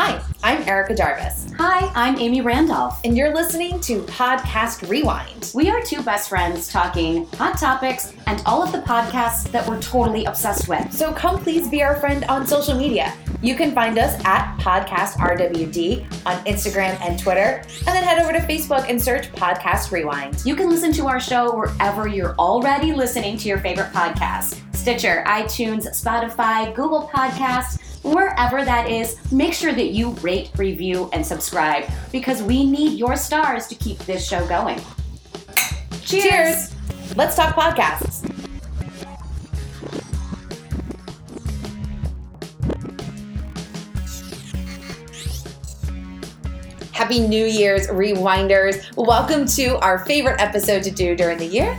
Hi, I'm Erica Jarvis, Hi, I'm Amy Randolph. and you're listening to Podcast Rewind. We are two best friends talking hot topics and all of the podcasts that we're totally obsessed with. So come please be our friend on social media. You can find us at Podcast RWD on Instagram and Twitter, and then head over to Facebook and search Podcast Rewind. You can listen to our show wherever you're already listening to your favorite podcast Stitcher, iTunes, Spotify, Google Podcasts, wherever that is. Make sure that you rate, review, and subscribe because we need your stars to keep this show going. Cheers! Cheers! Let's talk podcasts. Happy New Year's, Rewinders. Welcome to our favorite episode to do during the year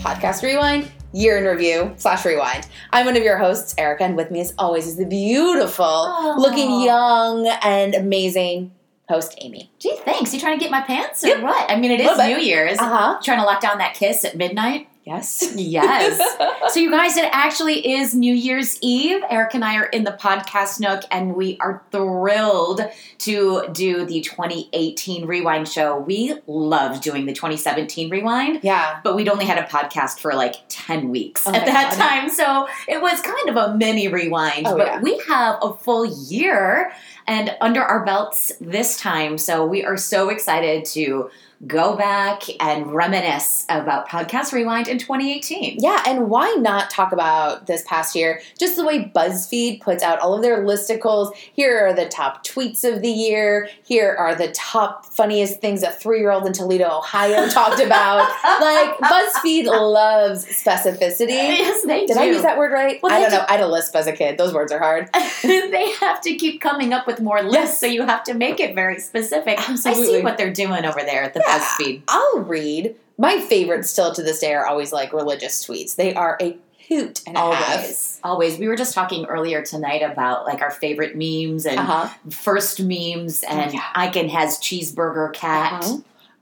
Podcast Rewind, Year in Review slash Rewind. I'm one of your hosts, Erica, and with me, as always, is the beautiful, looking young and amazing host, Amy. Gee, thanks. You trying to get my pants or Yep. what? I mean, it is. New Year's. Uh huh. Trying to lock down that kiss at midnight. Yes. Yes. so, you guys, it actually is New Year's Eve. Eric and I are in the podcast nook, and we are thrilled to do the 2018 Rewind show. We loved doing the 2017 Rewind, yeah. but we'd only had a podcast for like 10 weeks Oh at that God. time. So, it was kind of a mini rewind. Oh, but yeah. we have a full year and under our belts this time. So, we are so excited to go back and reminisce about Podcast Rewind in 2018. Yeah, and why not talk about this past year? Just the way BuzzFeed puts out all of their listicles. Here are the top tweets of the year. Here are the top funniest things a three year old in Toledo, Ohio talked about. Like, BuzzFeed loves specificity. Yes, they Did do. I use that word right? Well, I don't do- know. I had a lisp as a kid. Those words are hard. they have to keep coming up with more lists, Yes. so you have to make it very specific. Absolutely. I see what they're doing over there at the Yeah. BuzzFeed. I'll read. My favorites still to this day are always like religious tweets. They are a hoot and a half. Always, always. We were just talking earlier tonight about like our favorite memes and Uh huh. first memes, and yeah. Icon has cheeseburger cat. Uh-huh.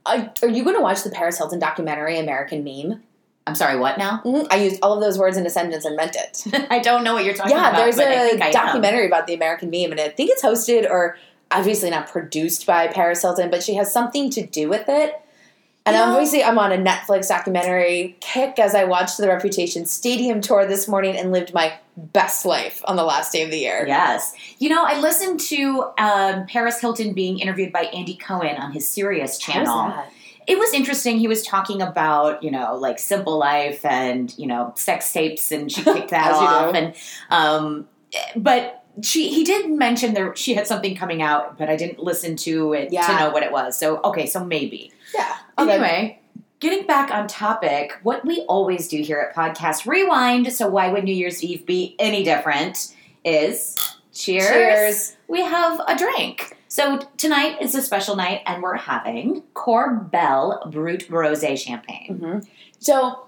Uh, are you going to watch the Paris Hilton documentary, American Meme? I'm sorry, what now? Mhm. I used all of those words in a sentence and meant it. I don't know what you're talking yeah, about. there's but I a think I am. documentary about the American meme, and I think it's hosted or obviously not produced by Paris Hilton, but she has something to do with it. And obviously, I'm on a Netflix documentary kick as I watched the Reputation Stadium tour this morning and lived my best life on the last day of the year. Yes. You know, I listened to um, Paris Hilton being interviewed by Andy Cohen on his Sirius channel. it was interesting. He was talking about, you know, like simple life and, you know, sex tapes and she kicked that off. And um but she he did mention there she had something coming out, but I didn't listen to it Yeah. to know what it was. So okay, so maybe. Yeah. Okay. Anyway, getting back on topic, what we always do here at Podcast Rewind, so why would New Year's Eve be any different? Is cheers. Cheers. We have a drink. So tonight is a special night, and we're having Korbel Brut Rosé Champagne. hmm So,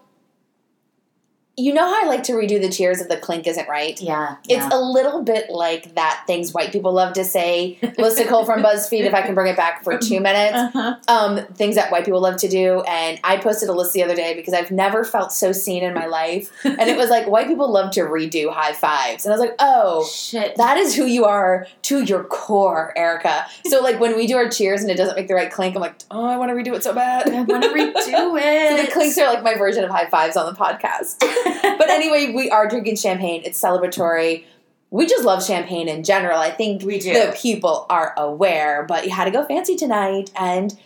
you know how I like to redo the cheers if the clink isn't right? Yeah, It's a little bit like that things white people love to say listicle from BuzzFeed, if I can bring it back for two minutes. uh-huh. Um, things that white people love to do. And I posted a list the other day because I've never felt so seen in my life. And it was like, white people love to redo high fives. And I was like, oh, shit. that is who you are to your core, Erica. So, like, when we do our cheers and it doesn't make the right clink, I'm like, oh, I want to redo it so bad. I want to redo So it. the clinks are like my version of high fives on the podcast. but anyway, we are drinking champagne. It's celebratory. We just love champagne in general. I think We do. the people are aware, but you had to go fancy tonight, and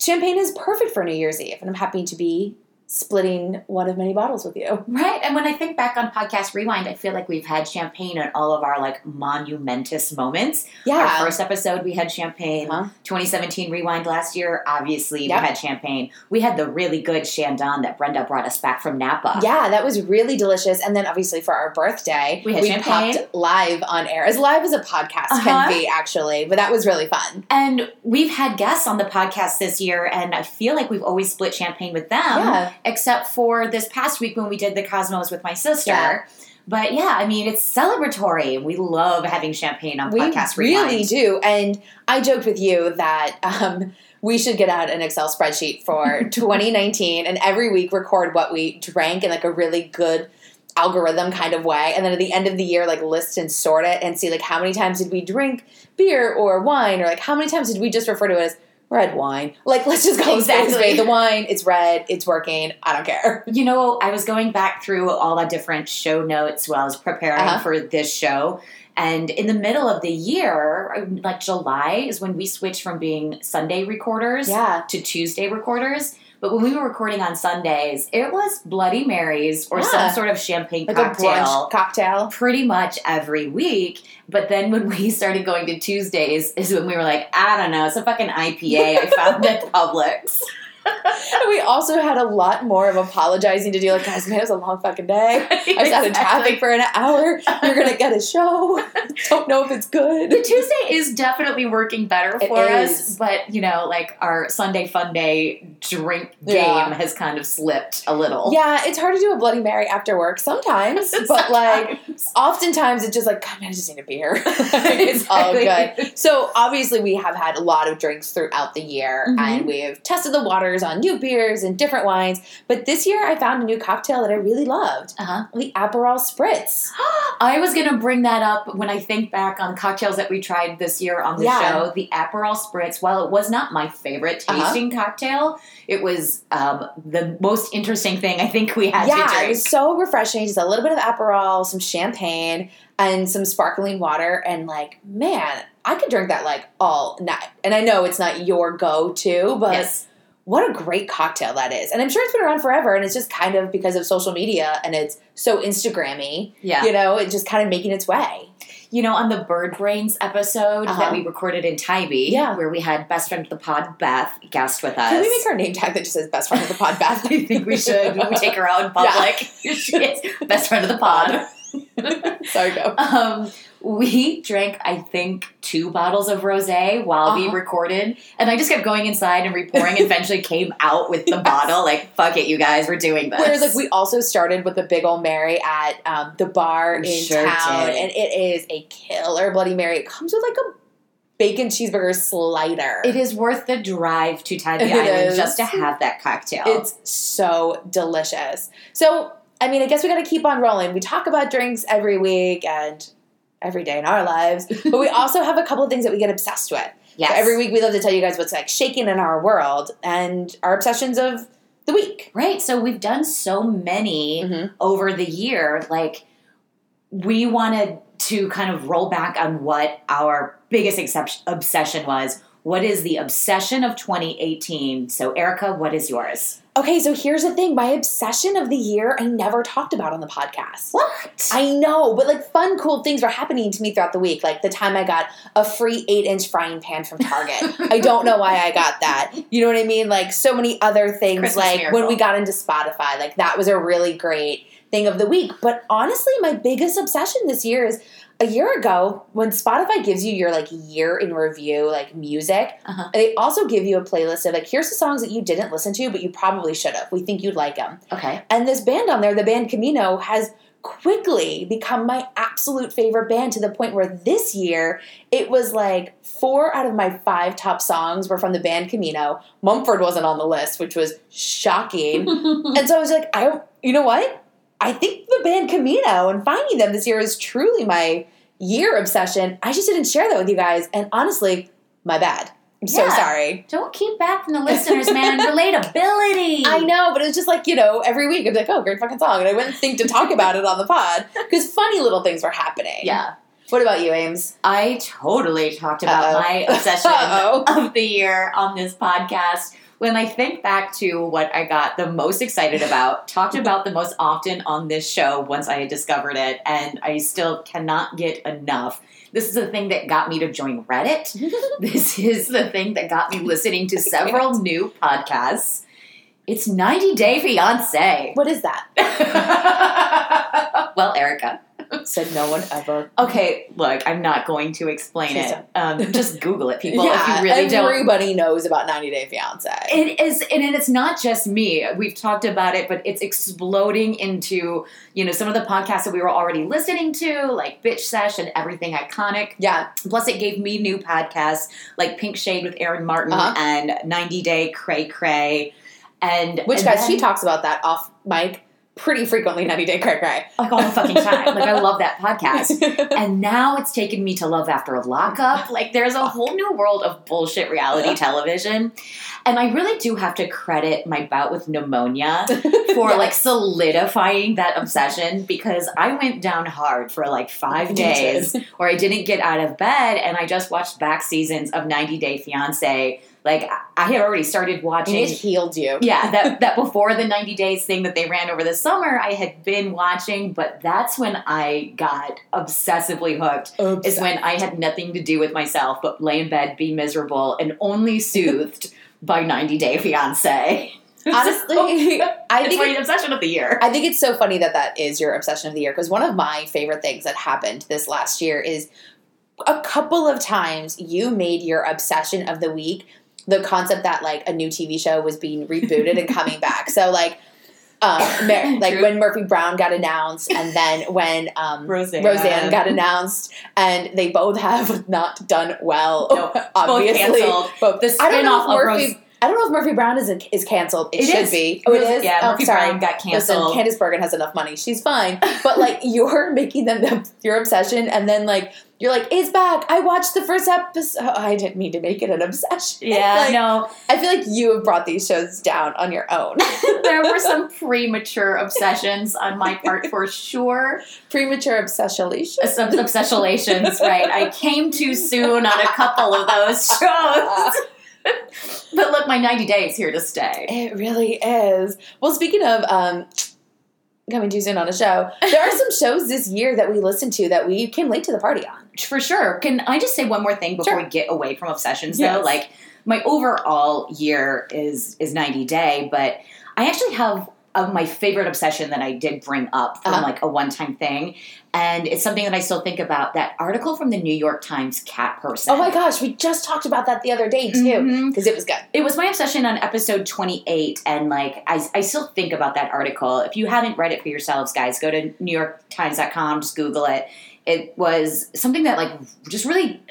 champagne is perfect for New Year's Eve. And I'm happy to be splitting one of many bottles with you. Right. And when I think back on Podcast Rewind, I feel like we've had champagne in all of our like monumentous moments. Yeah. Our first episode, we had champagne. Uh-huh. 2017 Rewind last year, obviously, Yep. we had champagne. We had the really good Chandon that Brenda brought us back from Napa. yeah, that was really delicious. And then obviously for our birthday, We had champagne. popped live on air, as live as a podcast Uh-huh. can be, actually. But that was really fun. And we've had guests on the podcast this year, and I feel like we've always split champagne with them, Yeah. Except for this past week when we did the Cosmos with my sister. Yeah. But yeah, I mean, it's celebratory. We love having champagne on We Podcast really Rewind. do. And I joked with you that um, we should get out an Excel spreadsheet for 2019 and every week record what we drank in like a really good algorithm kind of way and then at the end of the year like list and sort it and see like how many times did we drink beer or wine or like how many times did we just refer to it as red wine like let's just go Exactly. the wine it's red it's working i don't care You know, I was going back through all the different show notes while I was preparing Uh-huh. for this show. And in the middle of the year, like July, is when we switched from being Sunday recorders yeah to Tuesday recorders. But when we were recording on Sundays, it was Bloody Marys or Yeah. some sort of champagne like cocktail. cocktail Pretty much every week. But then when we started going to Tuesdays, is when we were like, I don't know, it's a fucking IPA I found at Publix. and we also had a lot more of apologizing to do like guys man it was a long fucking day i was out in traffic for an hour you're gonna get a show don't know if it's good The Tuesday is definitely working better It for is. us, but you know, like our Sunday fun day drink game Yeah. has kind of slipped a little. Yeah, it's hard to do a Bloody Mary after work sometimes, but like oftentimes it's just like, God, man, I just need a beer. it's all good. So obviously we have had a lot of drinks throughout the year, Mhm. and we have tested the on new beers and different wines. But this year I found a new cocktail that I really loved: Uh-huh. the Aperol Spritz. I was gonna bring that up when I think back on cocktails that we tried this year on the Yeah. show. The Aperol Spritz, while it was not my favorite Uh-huh. tasting cocktail, it was um, the most interesting thing I think we had to yeah, it was so refreshing. Just a little bit of Aperol, some champagne, and some sparkling water. And like, man, I could drink that like all night. And I know it's not your go-to, but yes. What a great cocktail that is. And I'm sure it's been around forever. And it's just kind of because of social media and it's so Instagrammy. Yeah. You know, it's just kind of making its way. You know, on the Bird Brains episode Uh-huh. that we recorded in Tybee, Yeah. where we had best friend of the pod, Beth, guest with us. Can we make our name tag that just says best friend of the pod, Beth? I think we should. We take her out in public, she is best friend of the pod. Sorry, go. Um, we drank, I think, two bottles of rosé while we Uh-huh. recorded, and I just kept going inside and repouring. and eventually, came out with the bottle. Like, fuck it, you guys, we're doing this. Whereas, like, we also started with the big old Mary at um, the bar We in sure town, did. and it is a killer Bloody Mary. It comes with like a bacon cheeseburger slider. it is worth the drive to It Island is. just to have that cocktail. It's so delicious. So, I mean, I guess we got to keep on rolling. We talk about drinks every week and every day in our lives, but we also have a couple of things that we get obsessed with. yes. So every week we love to tell you guys what's like shaking in our world and our obsessions of the week. Right. So we've done so many Mhm. over the year. Like, we wanted to kind of roll back on what our biggest excep- obsession was. What is the obsession of 2018? So, Erica, what is yours? Okay, so here's the thing my obsession of the year I never talked about on the podcast. What? I know, but like fun, cool things were happening to me throughout the week. Like the time I got a free eight inch frying pan from Target. I don't know why I got that. You know what I mean? Like so many other things. Christmas like miracle. when we got into Spotify, like that was a really great thing of the week. But honestly, my biggest obsession this year is a year ago when Spotify gives you your like year in review, like music, Uh-huh. they also give you a playlist of like, here's the songs that you didn't listen to, but you probably should have. We think you'd like them. Okay. And this band on there, the band Camino, has quickly become my absolute favorite band to the point where this year it was like four out of my five top songs were from the band Camino. Mumford wasn't on the list, which was shocking. and so I was like, I don't, you know what? I think the band Camino and finding them this year is truly my year obsession. I just didn't share that with you guys. And honestly, my bad. I'm so sorry. Don't keep back from the listeners, man. Relatability. I know, but it was just like, you know, every week I'd be like, oh, great fucking song. And I wouldn't think to talk about it on the pod because funny little things were happening. Yeah. What about you, Ames? I totally talked about Uh-oh. my obsession of the year on this podcast. When I think back to what I got the most excited about, talked about the most often on this show once I had discovered it, and I still cannot get enough. This is the thing that got me to join Reddit. This is the thing that got me listening to several new podcasts. It's 90 Day Fiance. what is that? well, Erica. Said no one ever. Okay, look, I'm not going to explain Please it. Um, just Google it, people, if you really don't. everybody knows about 90 Day Fiance. It is, and it's not just me. We've talked about it, but it's exploding into you know some of the podcasts that we were already listening to, like Bitch Sesh and Everything Iconic. yeah, Plus, it gave me new podcasts like Pink Shade with Aaron Martin Uh-huh. and 90 Day Cray Cray. And which and guys, then- she talks about that off mic. Pretty frequently 90 Day Cray Cray. Like all the fucking time. Like I love that podcast. And now it's taken me to love after a lockup. Like there's a whole new world of bullshit reality television. And I really do have to credit my bout with pneumonia for Yes. like solidifying that obsession because I went down hard for like five days where I didn't get out of bed and I just watched back seasons of 90 Day Fiance. Like I- had already started And watching it healed you. yeah, that that before the 90 days thing that they ran over the summer, I had been watching, but that's when I got obsessively hooked. Is when I had nothing to do with myself but lay in bed, be miserable, and only soothed by 90 Day Fiance. Honestly, I it's my obsession of the year. I think it's so funny that that is your obsession of the year because one of my favorite things that happened this last year is a couple of times you made your obsession of the week the concept that like a new TV show was being rebooted and coming back. So like um, Mar- like when Murphy Brown got announced, and then when um, Roseanne. Roseanne got announced, and they both have not done well. Nope. Both canceled. Both. The I don't know if of Murphy. Rose- I don't know if Murphy Brown is is canceled. It, It should is. be. Oh, it is. Yeah, oh, Murphy sorry. Brown got canceled. Listen, Candice Bergen has enough money. She's fine. But like you're making them the, your obsession, and then like you're like, it's back. I watched the first episode. Oh, I didn't mean to make it an obsession. yeah, Like, no, I feel like you have brought these shows down on your own. there were some premature obsessions on my part for sure. Premature obsessionation. Some obsessiolations, right? I came too soon on a couple of those shows. But look, my 90 days here to stay. It really is. Well, speaking of um, coming too soon on a show, there are some shows this year that we listened to that we came late to the party on. For sure. Can I just say one more thing before Sure. we get away from obsessions Yes. though? Like my overall year is is 90 day, but I actually have of my favorite obsession that I did bring up from Uh-huh. like a one time thing. And it's something that I still think about. That article from the New York Times cat person. Oh my gosh, we just talked about that the other day too, mm-hmm. because it was good. It was my obsession on episode 28, and like I, I still think about that article. If you haven't read it for yourselves, guys, go to NewYorkTimes.com, just Google it. It was something that like just really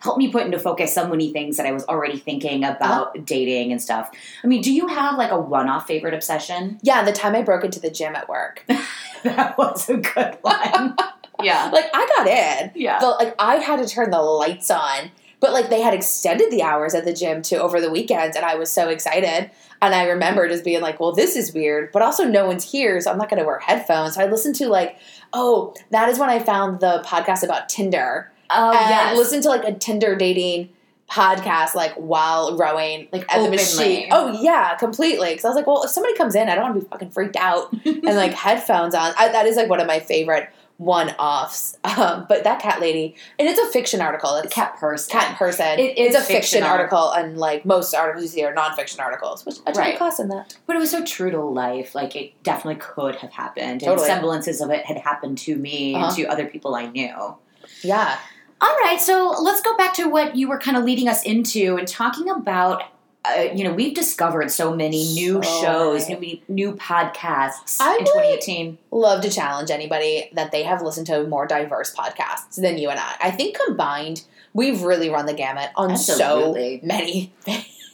helped me put into focus so many things that I was already thinking about uh-huh. dating and stuff. I mean, do you have like a one-off favorite obsession? Yeah, the time I broke into the gym at work, that was a good one. yeah. like I got in, Yeah. but like I had to turn the lights on. But like they had extended the hours at the gym to over the weekends, and I was so excited. And I remember just being like, "Well, this is weird," but also no one's here, so I'm not going to wear headphones. So I listened to like, oh, that is when I found the podcast about Tinder. Oh, yeah. listen to like a Tinder dating podcast like while rowing like at Openly. the machine. Oh yeah, completely. Because I was like, well, if somebody comes in, I don't want to be fucking freaked out and like headphones on. I, that is like one of my favorite one offs. Um, but that cat lady, and it's a fiction article. It's cat person. cat person. It it's is a fiction fictional. article, and like most articles you see are nonfiction articles, which I took Right. a class in that. But it was so true to life. Like it definitely could have happened. Totally. And semblances of it had happened to me Uh-huh. and to other people I knew. Yeah. All right, so let's go back to what you were kind of leading us into and talking about. Uh, you know, we've discovered so many new So shows, many. new new podcasts I in would- 2018. love to challenge anybody that they have listened to more diverse podcasts than you and I. I think combined, we've really run the gamut on Absolutely. so many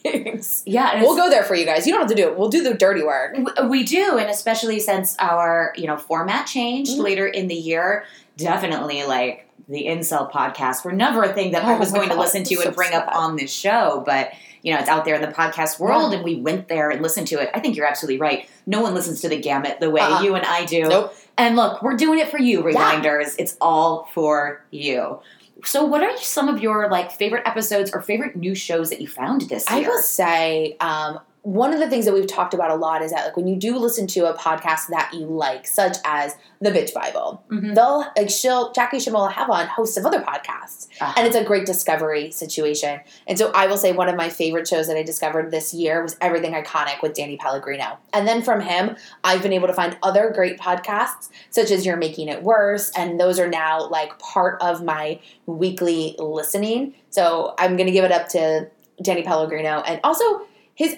things. Yeah, We'll go there for you guys. You don't have to do it. We'll do the dirty work. we do, and especially since our you know format changed Mhm. later in the year, definitely like the incel podcast were never a thing that I Oh was my going to listen to so and bring up on this show, but. You know, it's out there in the podcast world, Yeah. and we went there and listened to it. I think you're absolutely right. No one listens to the gamut the way Uh-uh. you and I do. Nope. And look, we're doing it for you, Rewinders. It's all for you. So, what are some of your like favorite episodes or favorite new shows that you found this year? I will say, um, one of the things that we've talked about a lot is that like when you do listen to a podcast that you like, such as the Bitch Bible, Mhm. they'll like she'll Jackie Schimmel will have on hosts of other podcasts. Uh-huh. and it's a great discovery situation. And so I will say one of my favorite shows that I discovered this year was Everything Iconic with Danny Pellegrino. And then from him, I've been able to find other great podcasts, such as You're Making It Worse, and those are now like part of my weekly listening. So I'm going to give it up to Danny Pellegrino and also his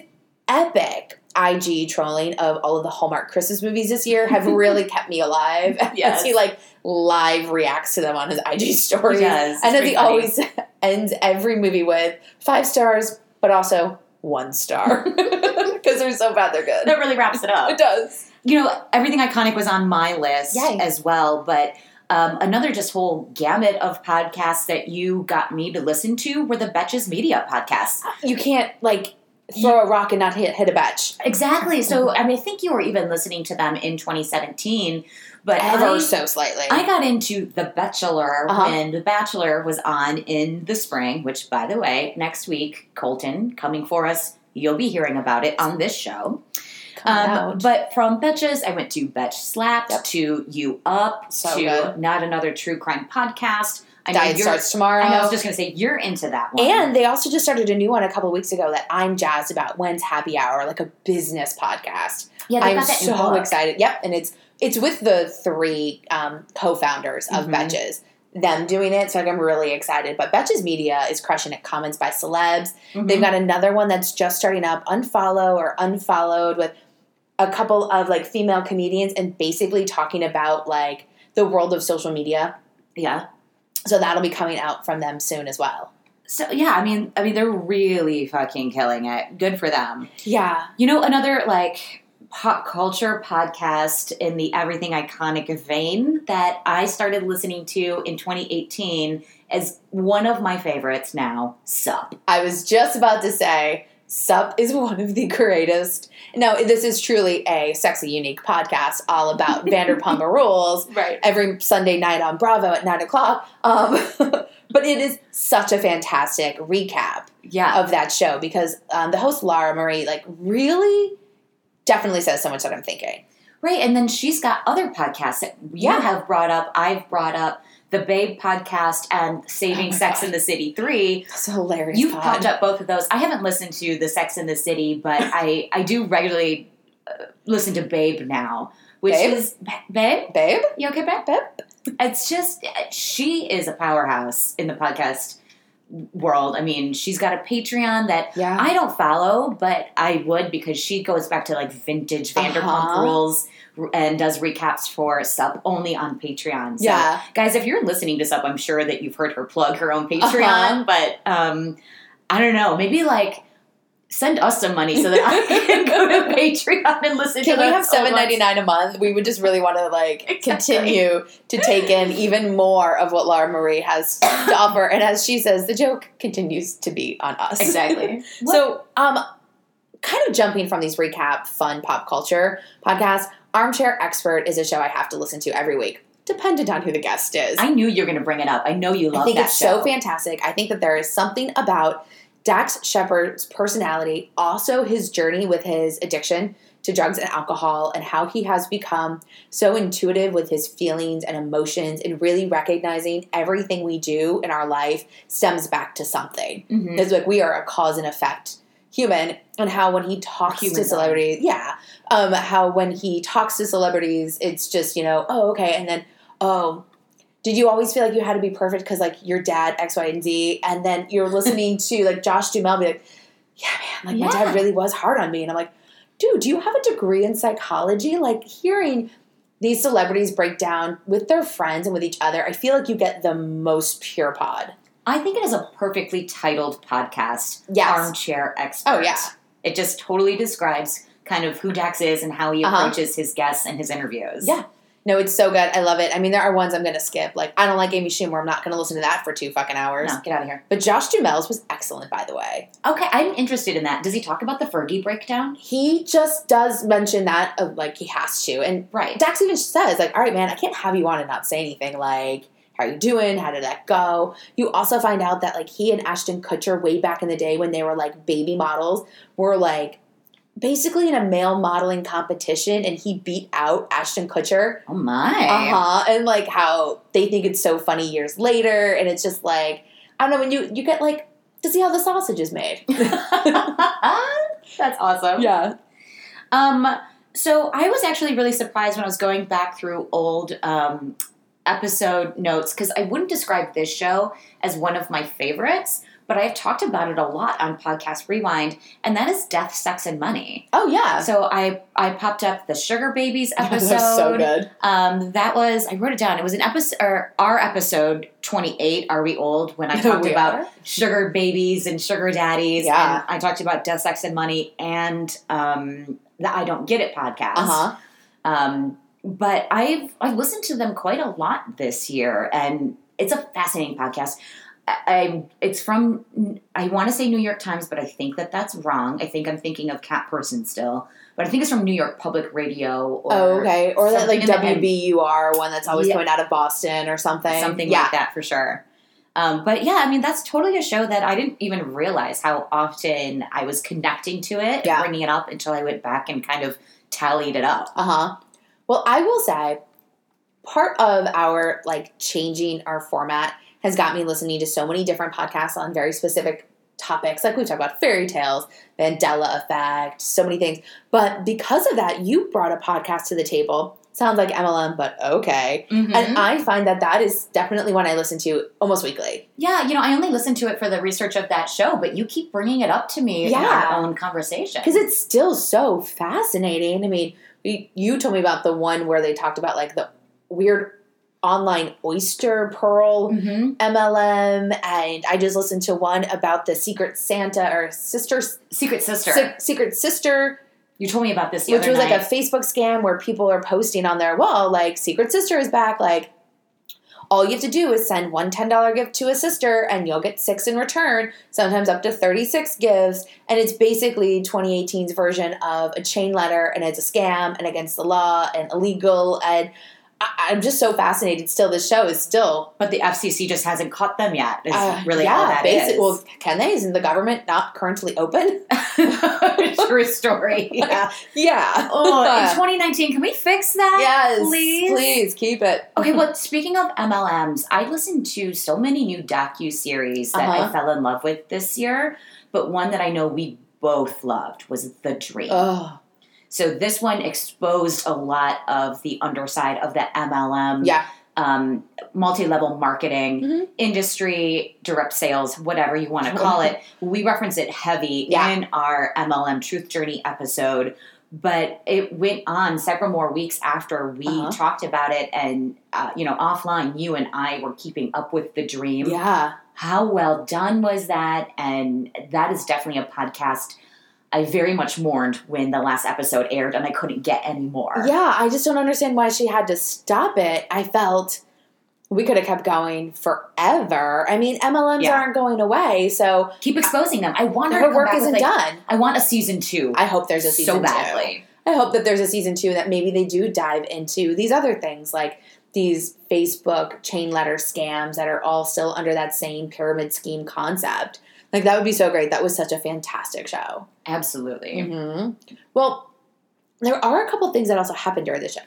epic. IG trolling of all of the Hallmark Christmas movies this year have really kept me alive. Yes. As he like live reacts to them on his IG does. It's And pretty he funny. always ends every movie with five stars, but also one star. Because they're so bad they're good. that really wraps it up. It does. you know, everything iconic was on my list Yay. as well, but. Um, another just whole gamut of podcasts that you got me to listen to were the Betches Media podcasts. You can't like throw a rock and not hit hit a batch. Exactly. So, I mean, I think you were even listening to them in 2017, but Ever I, so slightly. I got into The Bachelor Uh-huh. when The Bachelor was on in the spring, which, by the way, next week, Colton coming for us. You'll be hearing about it on this show. Um, but from Betches, I went to Betch Slapped, Yep. to You Up, So to good. Not Another True Crime Podcast. I know Diet starts tomorrow. I I was just going to say, you're into that one. and they also just started a new one a couple weeks ago that I'm jazzed about. When's Happy Hour, like a business podcast. yeah, I'm so excited. Yep, and it's it's with the three um, co-founders of Mhm. Betches. Them doing it, so like, I'm really excited. But Betches Media is crushing it. Comments by celebs. Mhm. They've got another one that's just starting up, unfollow or unfollowed, with a couple of like female comedians, and basically talking about like the world of social media. yeah. So that'll be coming out from them soon as well. So yeah, I mean, I mean, they're really fucking killing it. Good for them. Yeah, You know, another like pop culture podcast in the everything iconic vein that I started listening to in 2018 is one of my favorites now. Sup. I was just about to say, Sup is one of the greatest. Now, this is truly a sexy, unique podcast all about Vanderpump Rules Right. every Sunday night on Bravo at nine o'clock. Um, but it is such a fantastic recap Yeah. of that show because um, the host Lara Marie like really definitely says so much that I'm thinking. Right. And then she's got other podcasts that you Yeah. have brought up. I've brought up the Babe podcast and Saving Oh Sex God. in the City 3. That's a hilarious. You've pod. popped up both of those. I haven't listened to the Sex in the City, but I I do regularly uh, listen to Babe now, which Babe? is Babe. babe. You okay, Babe? Babe. It's just she is a powerhouse in the podcast world. I mean, she's got a Patreon that Yeah. I don't follow, but I would because she goes back to like vintage Vanderpump Uh-huh. Rules and does recaps for Sup only on Patreon. So yeah. guys, if you're listening to Sup, I'm sure that you've heard her plug her own Patreon, Uh-huh. but um, I don't know, maybe like send us some money so that I can go to Patreon and listen Can to we have seven ninety nine a month? We would just really want to like Exactly. continue to take in even more of what Laura Marie has to offer. And as she says, the joke continues to be on us. Exactly. So, um, kind of jumping from these recap fun pop culture podcasts, Armchair Expert is a show I have to listen to every week, dependent on who the guest is. I knew you were going to bring it up. I know you love I think it's show. so fantastic. I think that there is something about Dax Shepard's personality, also his journey with his addiction to drugs and alcohol, and how he has become so intuitive with his feelings and emotions, and really recognizing everything we do in our life stems back to something. Mhm. It's like we are a cause and effect human, and how when he talks Human to celebrities, yeah, um, how when he talks to celebrities, it's just you know, oh okay, and then oh did you always feel like you had to be perfect because like your dad X, Y, and Z, and then you're listening to like Josh Duhamel be like, yeah, man, like my dad really was hard on me, and I'm like, dude, do you have a degree in psychology? Like hearing these celebrities break down with their friends and with each other, I feel like you get the most pure pod. I think it is a perfectly titled podcast. Yes. Armchair expert. Oh, yeah. It just totally describes kind of who Dax is and how he Uh-huh. approaches his guests and his interviews. Yeah. No, it's so good. I love it. I mean, there are ones I'm going to skip. Like, I don't like Amy Schumer. I'm not going to listen to that for two fucking hours. No, get out of here. But Josh Duhamel's was excellent, by the way. Okay, I'm interested in that. Does he talk about the Fergie breakdown? He just does mention that, of like, he has to. And Right. Dax even says, like, all right, man, I can't have you on and not say anything. Like, are you doing? How did that go? You also find out that, like, he and Ashton Kutcher, way back in the day when they were, like, baby models, were, like, basically in a male modeling competition, and he beat out Ashton Kutcher. Oh my. Uh huh. And, like, how they think it's so funny years later. And it's just, like, I don't know, when you, you get, like, to see how the sausage is made. That's awesome. yeah. Um, so I was actually really surprised when I was going back through old um, episode notes because I wouldn't describe this show as one of my favorites, but I've talked about it a lot on Podcast Rewind, and that is Death, Sex, and Money. Oh, yeah. So I I popped up the Sugar Babies episode. That's so good. Um, that was I wrote it down. It was an episode or our episode twenty eight. Are we old? When I talked about are. sugar babies and sugar daddies. Yeah. And I talked about Death, Sex, and Money and um, the I Don't Get It podcast. Uh huh. Um, but I've I've listened to them quite a lot this year, and it's a fascinating podcast. I, I it's from I want to say New York Times, but I think that that's wrong. I think I'm thinking of Cat Person still, but I think it's from New York Public Radio. Or oh, okay. Or that like WBUR one that's always Yeah. coming out of Boston or something. something yeah. like that for sure. Um, but yeah, I mean that's totally a show that I didn't even realize how often I was connecting to it, Yeah. bringing it up until I went back and kind of tallied it up. Uh huh. Well, I will say, part of our like changing our format has got me listening to so many different podcasts on very specific topics. Like we talked about fairy tales, Mandela effect, so many things. But because of that, you brought a podcast to the table. Sounds like MLM, but okay. Mhm. And I find that that is definitely one I listen to almost weekly. yeah, you know, I only listen to it for the research of that show, but you keep bringing it up to me in Yeah. our own conversation. because it's still so fascinating. I mean, you told me about the one where they talked about like the weird online oyster pearl Mhm. MLM, and I just listened to one about the Secret Santa or Sister Secret Sister, Se- Secret Sister, you told me about this which was like a Facebook scam where people are posting on their wall like Secret Sister is back, like. All you have to do is send one $10 gift to a sister and you'll get six in return, sometimes up to 36 gifts. And it's basically 2018's version of a chain letter and it's a scam and against the law and illegal. And I- I'm just so fascinated. Still, this show is still but the FCC just hasn't caught them yet. Is uh, really yeah, all that basi- is. Well, can they? Isn't the government not currently open? True story. Yeah. Yeah. Oh, in 2019, can we fix that? yes. please? Please keep it. Okay, well, speaking of MLMs, I listened to so many new docu series that Uh-huh. I fell in love with this year, but one that I know we both loved was The Dream. Oh, so this one exposed a lot of the underside of the MLM, yeah. um, multi-level marketing Mhm. industry, direct sales, whatever you want to call it. We reference it heavy Yeah. in our MLM Truth Journey episode. But it went on several more weeks after we Uh-huh. talked about it, and uh, you know, offline, you and I were keeping up with the dream. Yeah. How well done was that? And that is definitely a podcast I very much mourned when the last episode aired, and I couldn't get any more. Yeah. I just don't understand why she had to stop it. I felt we could have kept going forever. I mean, MLMs Yeah. aren't going away, so Keep exposing them. I want her her work isn't like, done. I want a season two. I hope there's a season so two. badly. I hope that there's a season two that maybe they do dive into these other things like these Facebook chain letter scams that are all still under that same pyramid scheme concept. Like that would be so great. That was such a fantastic show. Absolutely. hmm Well, there are a couple things that also happened during the show,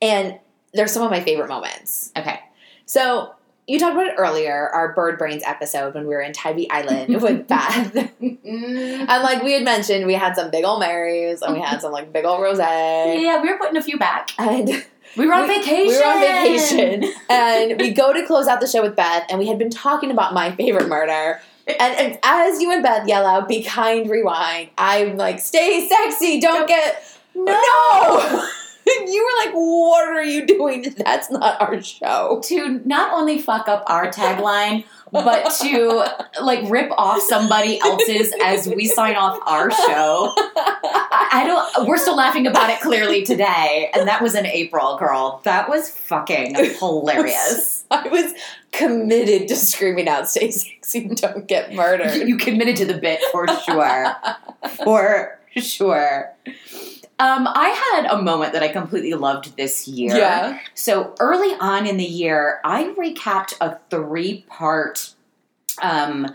and they're some of my favorite moments. Okay. So you talked about it earlier, our Bird Brains episode when we were in Tybee Island with Beth. and like we had mentioned, we had some big old Marys and we had some like big old rosé. Yeah, we were putting a few back. And We were on we- vacation. We were on vacation, and we go to close out the show with Beth, and we had been talking about my favorite murder. And, and as you and Beth yell out, "Be kind, rewind," I'm like, "Stay sexy, don't get no." you were like, "What are you doing? That's not our show." to not only fuck up our tagline, but to like rip off somebody else's as we sign off our show. I don't. We're still laughing about it clearly today, and that was in April, girl. That was fucking hilarious. I was committed to screaming out, "Stay sexy, don't get murdered." You committed to the bit for sure, for sure. Um, I had a moment that I completely loved this year. Yeah. So early on in the year, I recapped a three part um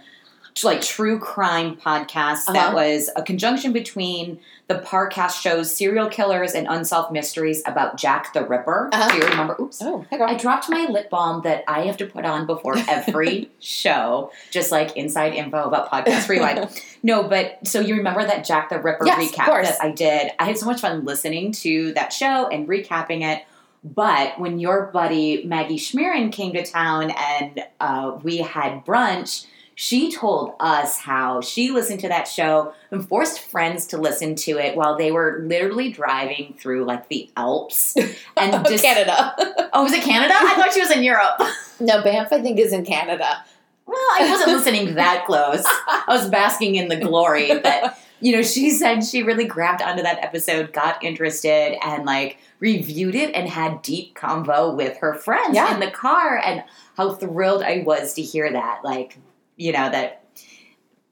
like true crime podcast that Uh-huh. was a conjunction between the Parcast shows Serial Killers and Unsolved Mysteries about Jack the Ripper. Uh-huh. Do you remember? Oops. Oh, hey. I dropped my lip balm that I have to put on before every show, just like inside info about Podcast Rewind. No, but so you remember that Jack the Ripper Yes, recap that I did? I had so much fun listening to that show and recapping it. But when your buddy Maggie Schmieren came to town and uh, we had brunch, she told us how she listened to that show and forced friends to listen to it while they were literally driving through like the Alps and Oh, just Canada. Oh, was it Canada? I thought she was in Europe. no, Banff, I think, is in Canada. Well, I wasn't listening that close. I was basking in the glory, but you know, she said she really grabbed onto that episode, got interested, and like reviewed it and had deep convo with her friends Yeah. in the car. And how thrilled I was to hear that. Like, you know, that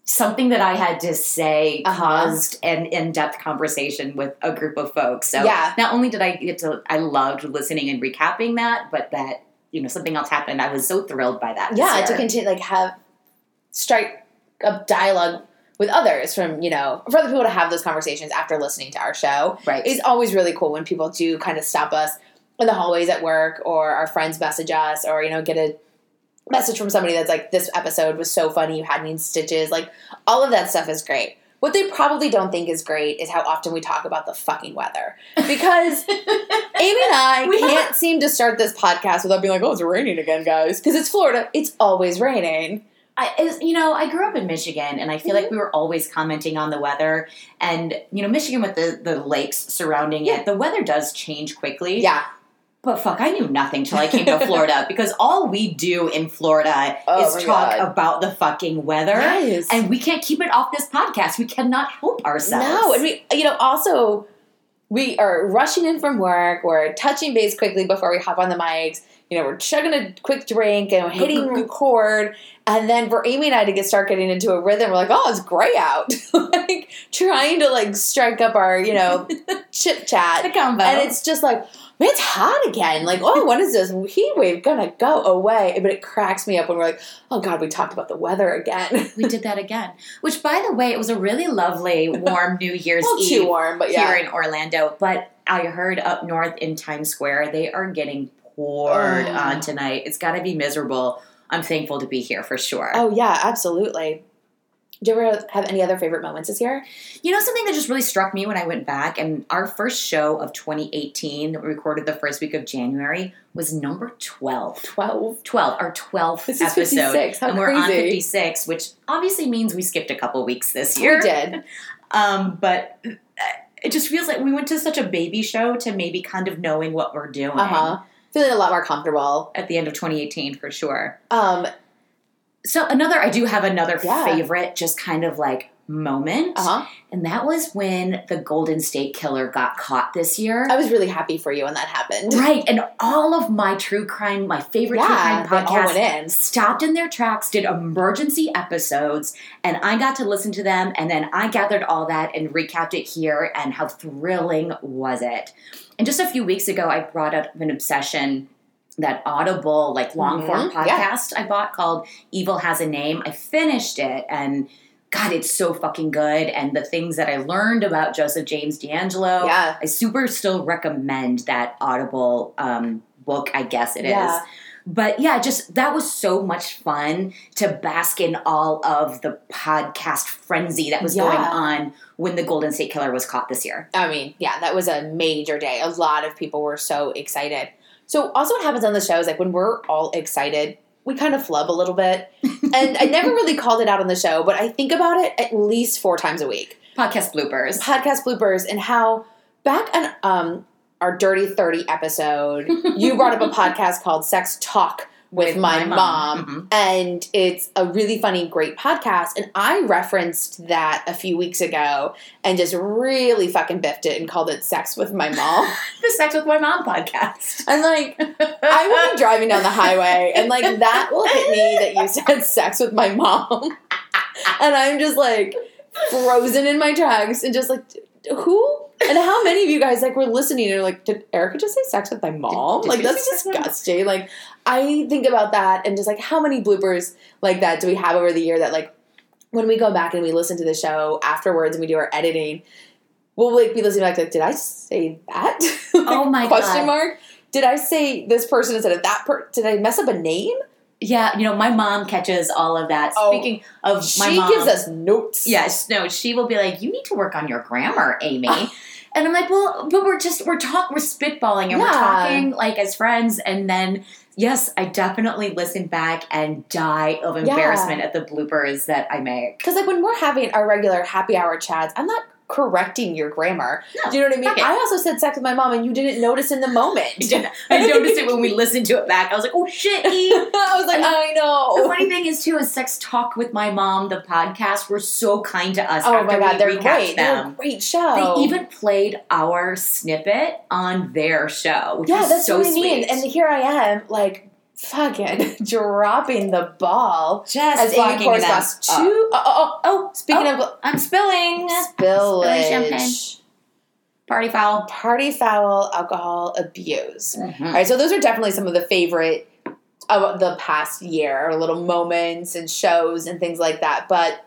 something that I had to say Uh-huh. caused an in-depth conversation with a group of folks. So Yeah. not only did I get to, I loved listening and recapping that, but that you know something else happened. I was so thrilled by that. yeah, to continue like have strike up dialogue with others from you know for other people to have those conversations after listening to our show right. is always really cool when people do kind of stop us in the hallways at work or our friends message us or you know get a message from somebody that's like this episode was so funny you had me in stitches like all of that stuff is great what they probably don't think is great is how often we talk about the fucking weather because Amy and I We can't seem to start this podcast without being like, "Oh, it's raining again, guys," because it's Florida. It's always raining. I, you know, I grew up in Michigan, and I feel Mm-hmm. like we were always commenting on the weather. And you know, Michigan with the the lakes surrounding Yeah. it, the weather does change quickly. Yeah, But fuck, I knew nothing till I came to Florida because all we do in Florida Oh is talk God. about the fucking weather. Yes. And we can't keep it off this podcast. We cannot help ourselves. no, and we, you know, also we are rushing in from work. We're touching base quickly before we hop on the mics. You know, we're chugging a quick drink and we're hitting record. And then for Amy and I to get start getting into a rhythm, we're like, "Oh, it's gray out!" like trying to like strike up our, you know, chit chat. the combo. And it's just like, it's hot again. Like, oh, when is this heat wave gonna go away? But it cracks me up when we're like, oh God, we talked about the weather again. we did that again. Which, by the way, it was a really lovely, warm New Year's well, Eve. too warm, but yeah. here in Orlando. But I heard up north in Times Square, they are getting poured Oh. on tonight. It's got to be miserable. I'm thankful to be here for sure. oh yeah, absolutely. Do you ever have any other favorite moments this year? You know, something that just really struck me when I went back, and our first show of 2018 that we recorded the first week of January was number 12. Twelve. 12, our 12th This is episode. 56. How and we're on 56, which obviously means we skipped a couple weeks this year. We did. Um, but uh, it just feels like we went to such a baby show to maybe kind of knowing what we're doing Uh huh. Feeling a lot more comfortable. at the end of 2018 for sure. Um. So another, I do have another Yeah. favorite, just kind of like moment, Uh huh. and that was when the Golden State Killer got caught this year. I was really happy for you when that happened. Right, and all of my true crime, my favorite Yeah, true crime podcasts, in. stopped in their tracks, did emergency episodes, and I got to listen to them, and then I gathered all that and recapped it here, and how thrilling was it? And just a few weeks ago, I brought up an obsession. That Audible, like long form Mhm, yeah. podcast I bought called Evil Has a Name. I finished it and God, it's so fucking good. And the things that I learned about Joseph James DeAngelo, Yeah. I super still recommend that Audible um, book, I guess it is. Yeah. But yeah, just that was so much fun to bask in all of the podcast frenzy that was Yeah. going on when the Golden State Killer was caught this year. I mean, yeah, that was a major day. A lot of people were so excited. So, also, what happens on the show is like when we're all excited, we kind of flub a little bit. and I never really called it out on the show, but I think about it at least four times a week. Podcast bloopers. Podcast bloopers and how back on um, our Dirty 30 episode, you brought up a podcast called Sex Talk with, my, mom. Mhm. And it's a really funny, great podcast. And I referenced that a few weeks ago and just really fucking biffed it and called it Sex with My Mom. The Sex with My Mom podcast. and like, I will be driving down the highway and like that will hit me that you said sex with my mom. and I'm just like frozen in my tracks and just like, who? And how many of you guys like were listening and are like, did Erica just say sex with my mom? did like that's with my mom? disgusting. Like I think about that and just like how many bloopers like that do we have over the year that like when we go back and we listen to the show afterwards and we do our editing, we'll like be listening back like, did I say that? Oh my question God. mark? Did I say this person instead of that per did I mess up a name? Yeah, you know, my mom catches all of that. Oh, Speaking of my mom. she gives us notes. Yes, no, she will be like, "You need to work on your grammar, Amy." and I'm like, "Well, but we're just we're talk we're spitballing and we're talking like as friends." And then, yes, I definitely listen back and die of embarrassment at the bloopers that I make. Because like when we're having our regular happy hour chats, I'm not correcting your grammar. No, Do you know what I mean? it. I also said sex with my mom and you didn't notice in the moment. I noticed it when we listened to it back. I was like, "Oh shit!" I was like, I know. The funny thing is, too is Sex Talk with My Mom, the podcast, were so kind to us. Oh my god, they're great. They're a great show. They even played our snippet on their show, which yeah, that's so what I sweet. mean. And here I am, like fucking dropping the ball just as Amy pours glass two. Oh, oh, oh, oh, speaking Oh. of I'm spilling. spillage, champagne. Party foul. party foul, alcohol abuse. Mhm. All right, so those are definitely some of the favorite of the past year, little moments and shows and things like that. But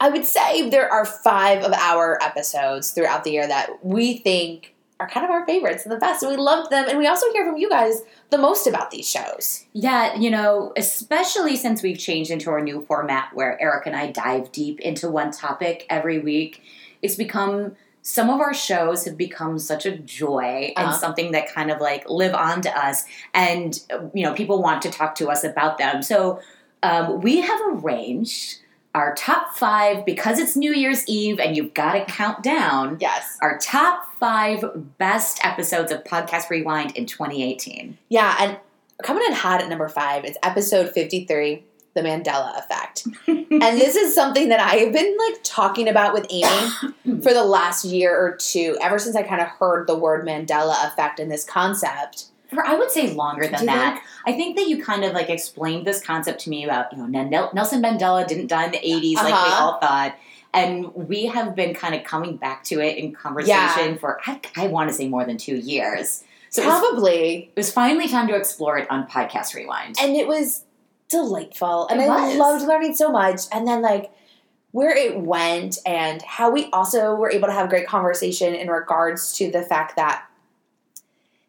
I would say there are five of our episodes throughout the year that we think are kind of our favorites and the best, and we loved them. And we also hear from you guys the most about these shows. Yeah, you know, especially since we've changed into our new format where Eric and I dive deep into one topic every week, it's become some of our shows have become such a joy and Uh-huh. something that kind of like live on to us and you know people want to talk to us about them so um, we have arranged our top five because it's new year's eve and you've got to count down Yes. our top five best episodes of podcast rewind in 2018 Yeah, and coming in hot at number five, is episode 53, The Mandela Effect. and this is something that I have been like talking about with Amy for the last year or two, ever since I kind of heard the word Mandela Effect and this concept. For I would say longer than that. I think that you kind of like explained this concept to me about you know Nel- Nelson Mandela didn't die in the eighties like we Uh-huh. all thought, and we have been kind of coming back to it in conversation for I, I want to say more than two years. So it was, Probably. it was finally time to explore it on Podcast Rewind. And it was delightful. And It I was. loved learning so much. And then, like, where it went and how we also were able to have a great conversation in regards to the fact that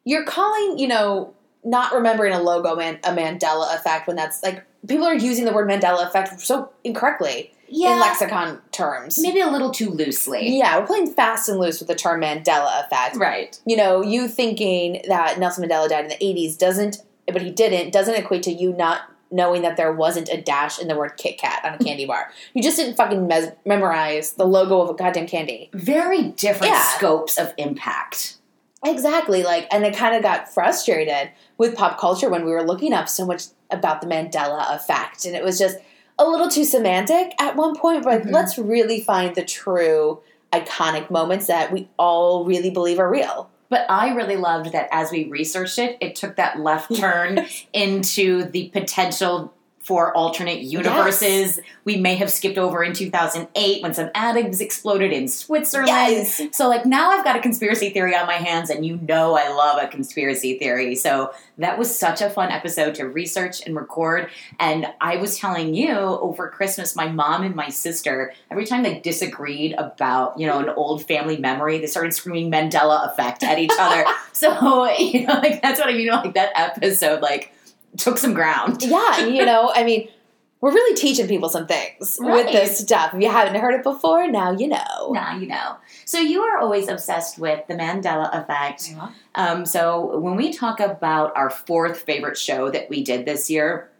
you're calling, you know, not remembering a logo man a Mandela effect when that's like people are using the word Mandela effect so incorrectly in lexicon terms. maybe a little too loosely. Yeah, we're playing fast and loose with the term Mandela effect. Right. You know, you thinking that Nelson Mandela died in the 80s doesn't, but he didn't, doesn't equate to you not knowing that there wasn't a dash in the word Kit Kat on a candy bar. You just didn't fucking mes- memorize the logo of a goddamn candy. Very different Yeah. scopes of impact. Exactly. Like, and I kind of got frustrated with pop culture when we were looking up so much about the Mandela effect. And it was just a little too semantic at one point. But like, Mhm. let's really find the true iconic moments that we all really believe are real. But I really loved that as we researched it, it took that left turn into the potential for alternate universes. We may have skipped over in 2008 when some atoms exploded in Switzerland. Yes. So, like, now I've got a conspiracy theory on my hands, and you know I love a conspiracy theory. So, that was such a fun episode to research and record. And I was telling you over Christmas, my mom and my sister, every time they disagreed about, you know, an old family memory, they started screaming Mandela effect at each other. so, you know, like, that's what I mean. Like, that episode, like, took some ground. yeah, you know, I mean, we're really teaching people some things Right. with this stuff. If you haven't heard it before, now you know. Now you know. So you are always obsessed with the Mandela effect. Um, so when we talk about our fourth favorite show that we did this year,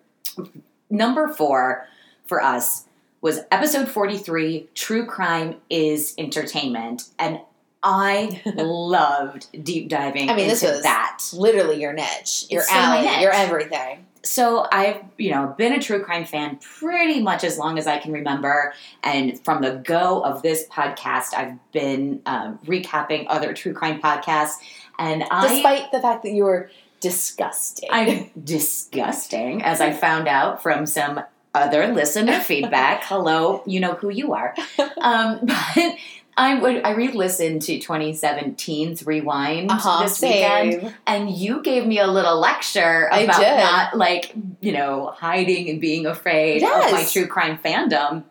number four for us was episode 43 True Crime is Entertainment. And I loved deep diving I mean, into this was that. Literally your niche, your It's alley, niche. your everything. So I've, you know, been a true crime fan pretty much as long as I can remember, and from the go of this podcast, I've been um, recapping other true crime podcasts, and I, Despite the fact that you were disgusting. I'm disgusting, as I found out from some other listener feedback. Hello, you know who you are, um, but. I would I re-listened to 2017's Rewind uh-huh, this weekend, and you gave me a little lecture about not like you know hiding and being afraid of my true crime fandom.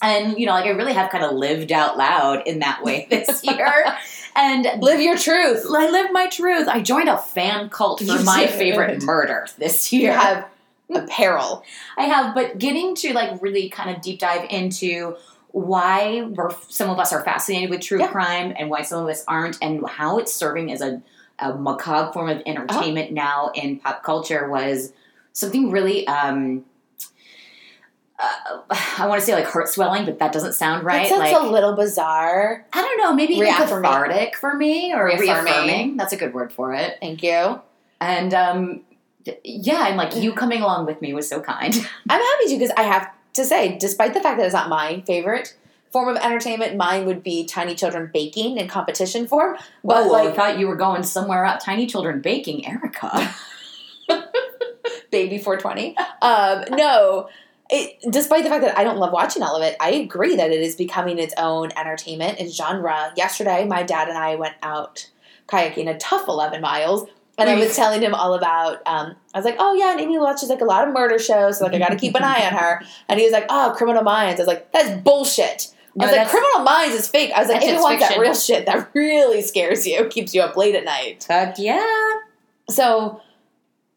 And you know like i really have kind of lived out loud in that way this year. And Live your truth. i live my truth. I joined a fan cult for You my did. favorite murder this You year. have apparel. I have, but getting to like really kind of deep dive into why we're, some of us are fascinated with true Yeah. crime and why some of us aren't, and how it's serving as a, a macabre form of entertainment Uh-huh. now in pop culture was something really. Um, uh, I want to say like heart swelling, but that doesn't sound right. That sounds like a little bizarre. I don't know, maybe cathartic for me or Reaffirming. reaffirming. That's a good word for it. Thank you. And um, Yeah, and like you coming along with me was so kind. I'm happy to because I have to say, despite the fact that it's not my favorite form of entertainment, mine would be tiny children baking in competition form. But Whoa, I thought you were going somewhere up. Tiny children baking, Erica. baby 420. Um, no. It, despite the fact that I don't love watching all of it, I agree that it is becoming its own entertainment and genre. Yesterday, my dad and I went out kayaking a tough 11 miles. And I was telling him all about, um, I was like, oh yeah, and Amy watches like a lot of murder shows, so like I gotta keep an eye on her. And he was like, oh, Criminal Minds. I was like, that's bullshit. I No, was like, Criminal Minds is fake. I was like, Amy just wants that real shit that really scares you, keeps you up late at night. Fuck yeah. So,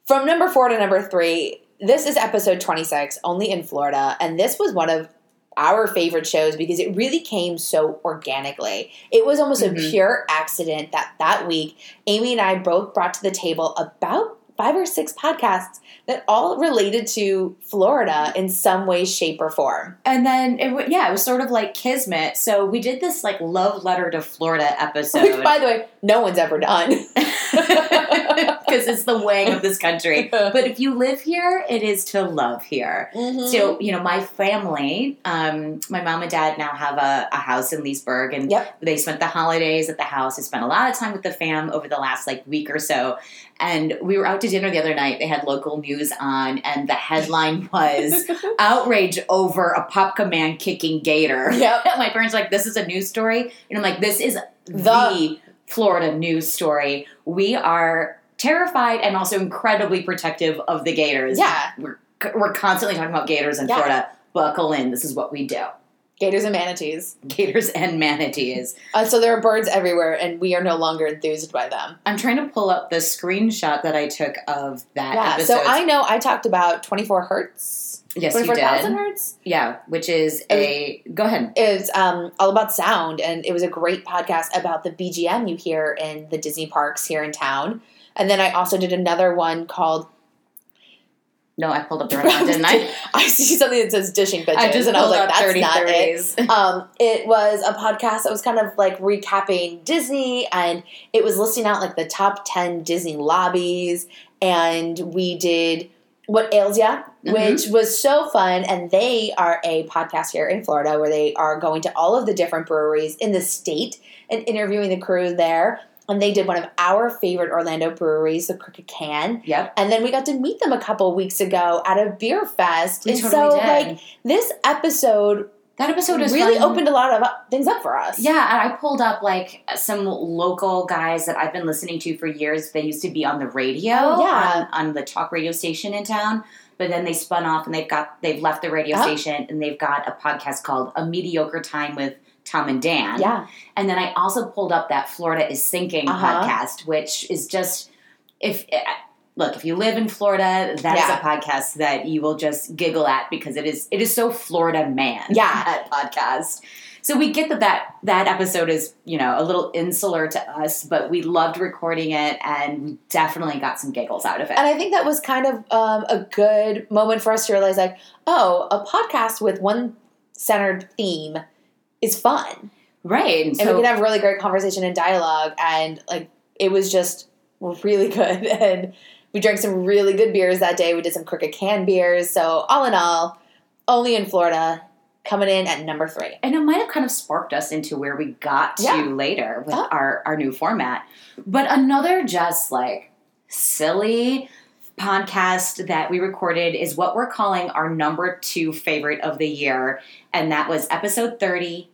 from number four to number three, this is episode 26, only in Florida. And this was one of our favorite shows because it really came so organically. It was almost Mhm. a pure accident that that week, Amy and I both brought to the table about five or six podcasts that all related to Florida in some way, shape, or form. And then, it, w- yeah, it was sort of like Kismet. So we did this like love letter to Florida episode. Which, by the way, no one's ever done. Because it's the way of this country. But if you live here, it is to love here. Mhm. So, you know, my family, um, my mom and dad now have a, a house in Leesburg, and Yep. they spent the holidays at the house. I spent a lot of time with the fam over the last like week or so. And we were out to dinner the other night. They had local news on, and the headline was outrage over Apopka man kicking gator. Yep. my parents like, this is a news story. And I'm like, this is the, The- Florida news story. We are terrified and also incredibly protective of the gators. Yeah. We're, we're constantly talking about gators in Yeah. Florida. Buckle in. This is what we do. Gators and manatees. Gators and manatees. Uh, so there are birds everywhere, and we are no longer enthused by them. I'm trying to pull up the screenshot that I took of that Yeah. episode. So I know I talked about 24 hertz. yes, you 24,000 hertz Yeah, which is a. Go ahead. is um, all about sound, and it was a great podcast about the BGM you hear in the Disney parks here in town. And then I also did another one called No, I pulled up the right one, didn't I? I see something that says dishing bitches, I just and I was like, that's 30 not it. um, it was a podcast that was kind of like recapping Disney, and it was listing out like the top ten Disney lobbies, and we did What Ales Ya, Mhm. which was so fun. And they are a podcast here in Florida where they are going to all of the different breweries in the state and interviewing the crew there. And they did one of our favorite Orlando breweries, the Crooked Can. Yep. And then we got to meet them a couple weeks ago at a beer fest. We and totally so, did. like, this episode that episode is really fun. opened a lot of things up for us. Yeah, and I pulled up like some local guys that I've been listening to for years. They used to be on the radio, Oh, yeah. on, on the talk radio station in town, but then they spun off and they've got they've left the radio Oh. station and they've got a podcast called A Mediocre Time with Tom and Dan. Yeah. And then I also pulled up that Florida is Sinking Uh-huh. podcast, which is just if eh, look if you live in Florida, that is Yeah. a podcast that you will just giggle at because it is it is so Florida man. Yeah. that podcast. So we get that that that episode is you know a little insular to us, but we loved recording it and we definitely got some giggles out of it. And I think that was kind of um, a good moment for us to realize, like, oh, a podcast with one centered theme is fun. right, and so we can have really great conversation and dialogue. And, like, it was just really good. And we drank some really good beers that day. We did some Crooked Can beers. So, all in all, only in Florida, coming in at number three. and it might have kind of sparked us into where we got to Yeah. later with Oh. our, our new format. But another just like silly podcast that we recorded is what we're calling our number two favorite of the year. And that was episode 30,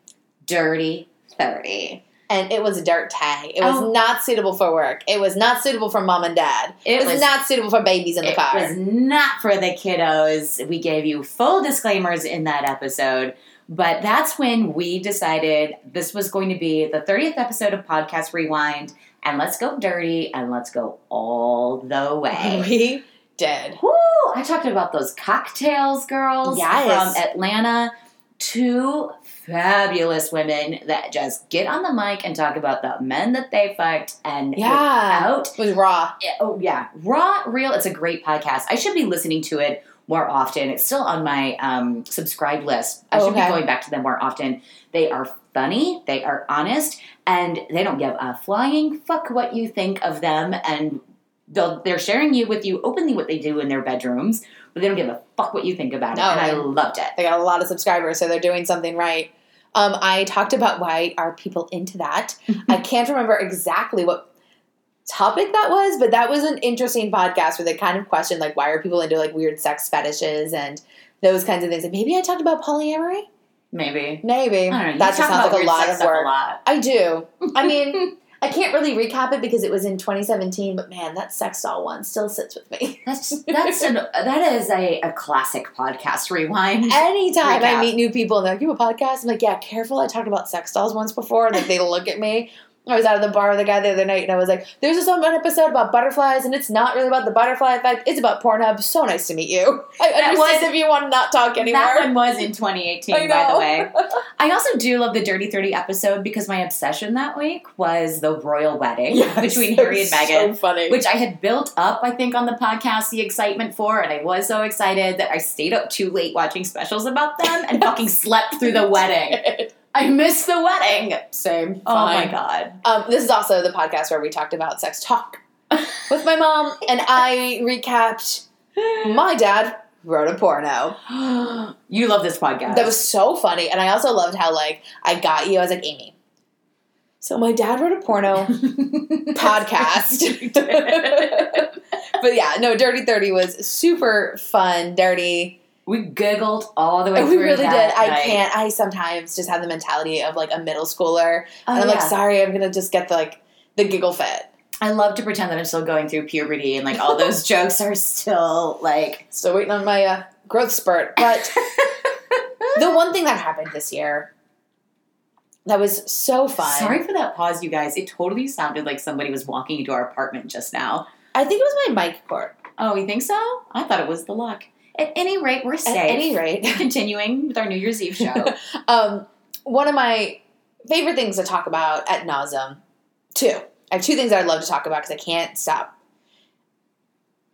Dirty 30. And it was a dirt tag. It was Oh. not suitable for work. It was not suitable for mom and dad. It, was, not suitable for babies in the car. it was not for the kiddos. We gave you full disclaimers in that episode. But that's when we decided this was going to be the 30th episode of Podcast Rewind. And let's go dirty and let's go all the way. we did. Woo! I talked about those cocktails, girls Yes. from Atlanta. Two fabulous women that just get on the mic and talk about the men that they fucked and Yeah. out It was raw. yeah, oh yeah, raw, real. It's a great podcast. I should be listening to it more often. It's still on my um, subscribe list. I Oh, should be going back to them more often. They are funny. They are honest, and they don't give a flying fuck what you think of them and they'll, they're sharing you with you openly what they do in their bedrooms, but they don't give a fuck what you think about it. No, and I loved it. They got a lot of subscribers, so they're doing something right. Um, I talked about why are people into that. I can't remember exactly what topic that was, but that was an interesting podcast where they kind of questioned like why are people into like weird sex fetishes and those kinds of things. And maybe I talked about polyamory. Maybe. Maybe I don't know. You that just sounds like a lot of work. A lot. I do. I mean, I can't really recap it because it was in 2017, but man, that sex doll one still sits with me. That's that's an that is a, a classic podcast rewind. Anytime I meet new people and they're like, "You have a podcast?" I'm like, "Yeah, careful. I talked about sex dolls once before." And like they look at me. I was out of the bar with a guy the other night, and I was like, "There's this one episode about butterflies, and it's not really about the butterfly effect. It's about Pornhub. So nice to meet you. I That understand was- if you want to not talk anymore." That one was in 2018, by the way. I also do love the Dirty 30 episode because my obsession that week was the royal wedding Yes, between Harry and Meghan. So funny. which I had built up, I think, on the podcast, the excitement for, and I was so excited that I stayed up too late watching specials about them and fucking slept through the wedding. I missed the wedding. Same. Oh my god. Um, this is also the podcast where we talked about sex talk with my mom, and I recapped. My dad wrote a porno. you love this podcast. That was so funny, and I also loved how like I got you. I was like Amy. So my dad wrote a porno podcast. but yeah, no, Dirty Thirty was super fun. Dirty. We giggled all the way We really did. that I can't. I sometimes just have the mentality of like a middle schooler, Oh, and I'm like, sorry, I'm gonna just get the like the giggle fit. I love to pretend that I'm still going through puberty and like all those jokes are still like. Still waiting on my uh, growth spurt. But the one thing that happened this year that was so fun. Sorry for that pause, you guys. It totally sounded like somebody was walking into our apartment just now. I think it was my mic cord. Oh, you think so? I thought it was the luck. At any rate, we're safe. At any rate. Continuing with our New Year's Eve show. um, one of my favorite things to talk about at nauseum, two. I have two things that I'd love to talk about because I can't stop.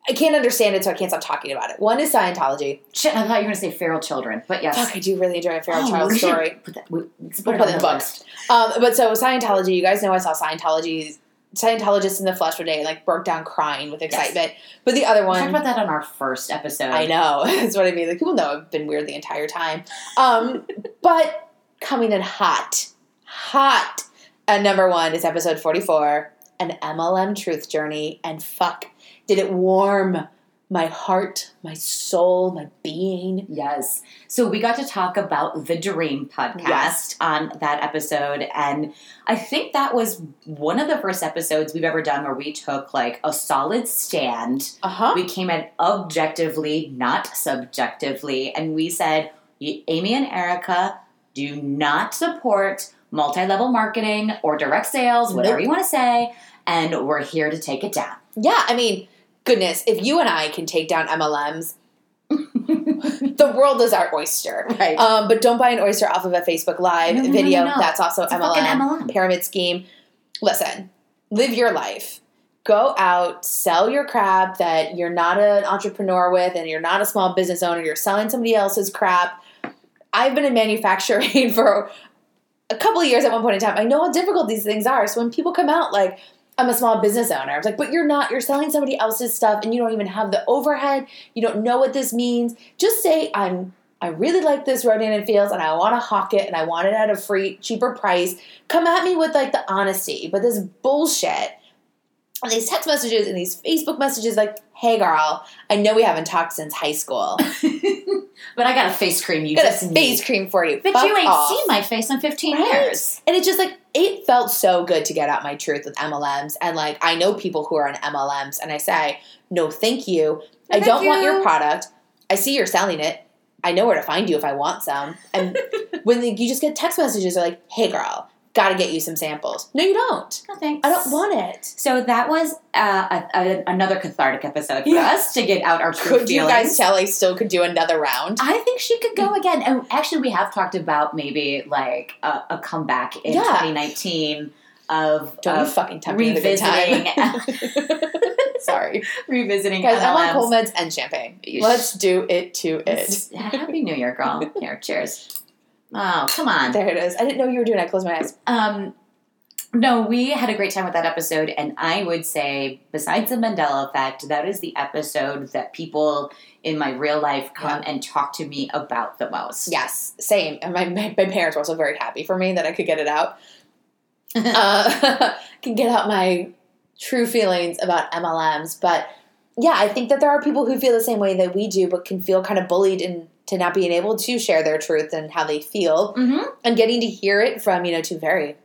I can't understand it, so I can't stop talking about it. One is Scientology. Shit, I thought you were going to say feral children, but yes. Fuck, I do really enjoy a feral Oh, child story. Put that, we, let's We'll put it in the the. Um, but so Scientology, you guys know I saw Scientology, Scientologists in the flesh one day, like broke down crying with excitement. But the other We one, talked about that on our first episode. I know. That's what I mean. Like people know I've been weird the entire time. Um, but coming in hot, hot at number one is episode forty-four, an MLM truth journey, and fuck, did it warm my heart, my soul, my being. Yes. So we got to talk about the Dream podcast Yes. on that episode. And I think that was one of the first episodes we've ever done where we took like a solid stand. Uh huh. We came at objectively, not subjectively. And we said, Amy and Erica do not support multi level marketing or direct sales, whatever Nope. you want to say. And we're here to take it down. Yeah, I mean, goodness, if you and I can take down MLMs, the world is our oyster. Right. Um, but don't buy an oyster off of a Facebook Live No, no, video. no. That's also MLM, MLM. pyramid scheme. Listen, live your life. Go out, sell your crap that you're not an entrepreneur with, and you're not a small business owner. You're selling somebody else's crap. I've been in manufacturing for a couple of years at one point in time. I know how difficult these things are. So when people come out like, I'm a small business owner. I was like, but you're not. You're selling somebody else's stuff and you don't even have the overhead. You don't know what this means. Just say, I'm I really like this Rodan and Fields and I want to hawk it and I want it at a free, cheaper price. Come at me with like the honesty, but this bullshit these text messages and these Facebook messages like, hey girl, I know we haven't talked since high school. but I got a face cream you Got a face need. cream for you. But Fuck you ain't off. seen my face in 15 Right? years. And it's just like it felt so good to get out my truth with MLMs. And like I know people who are on MLMs and I say, no, thank you. I don't want your product. I see you're selling it. I know where to find you if I want some. And when the, you just get text messages, they're like, hey girl, gotta get you some samples. No, you don't. No thanks. I don't want it. So that was uh, a, a, another cathartic episode for Yeah. us to get out our true Could you guys tell I still could do another round? I think she could go again. And actually, we have talked about maybe like a, a comeback in Yeah. 2019 of, Don't of fucking tempt me with a good time. revisiting, Sorry. revisiting Guys, I'm on cold meds and champagne. Let's do it to it. Happy New Year, girl. Here, cheers. Oh, come on. There it is. I didn't know you were doing it. I closed my eyes. Um, No, we had a great time with that episode, and I would say, besides the Mandela effect, that is the episode that people in my real life come and talk to me about the most. Yes, same. And my, my, my parents were also very happy for me that I could get it out. uh, can get out my true feelings about MLMs. But yeah, I think that there are people who feel the same way that we do, but can feel kind of bullied into not being able to share their truth and how they feel, hmm and getting to hear it from you know two very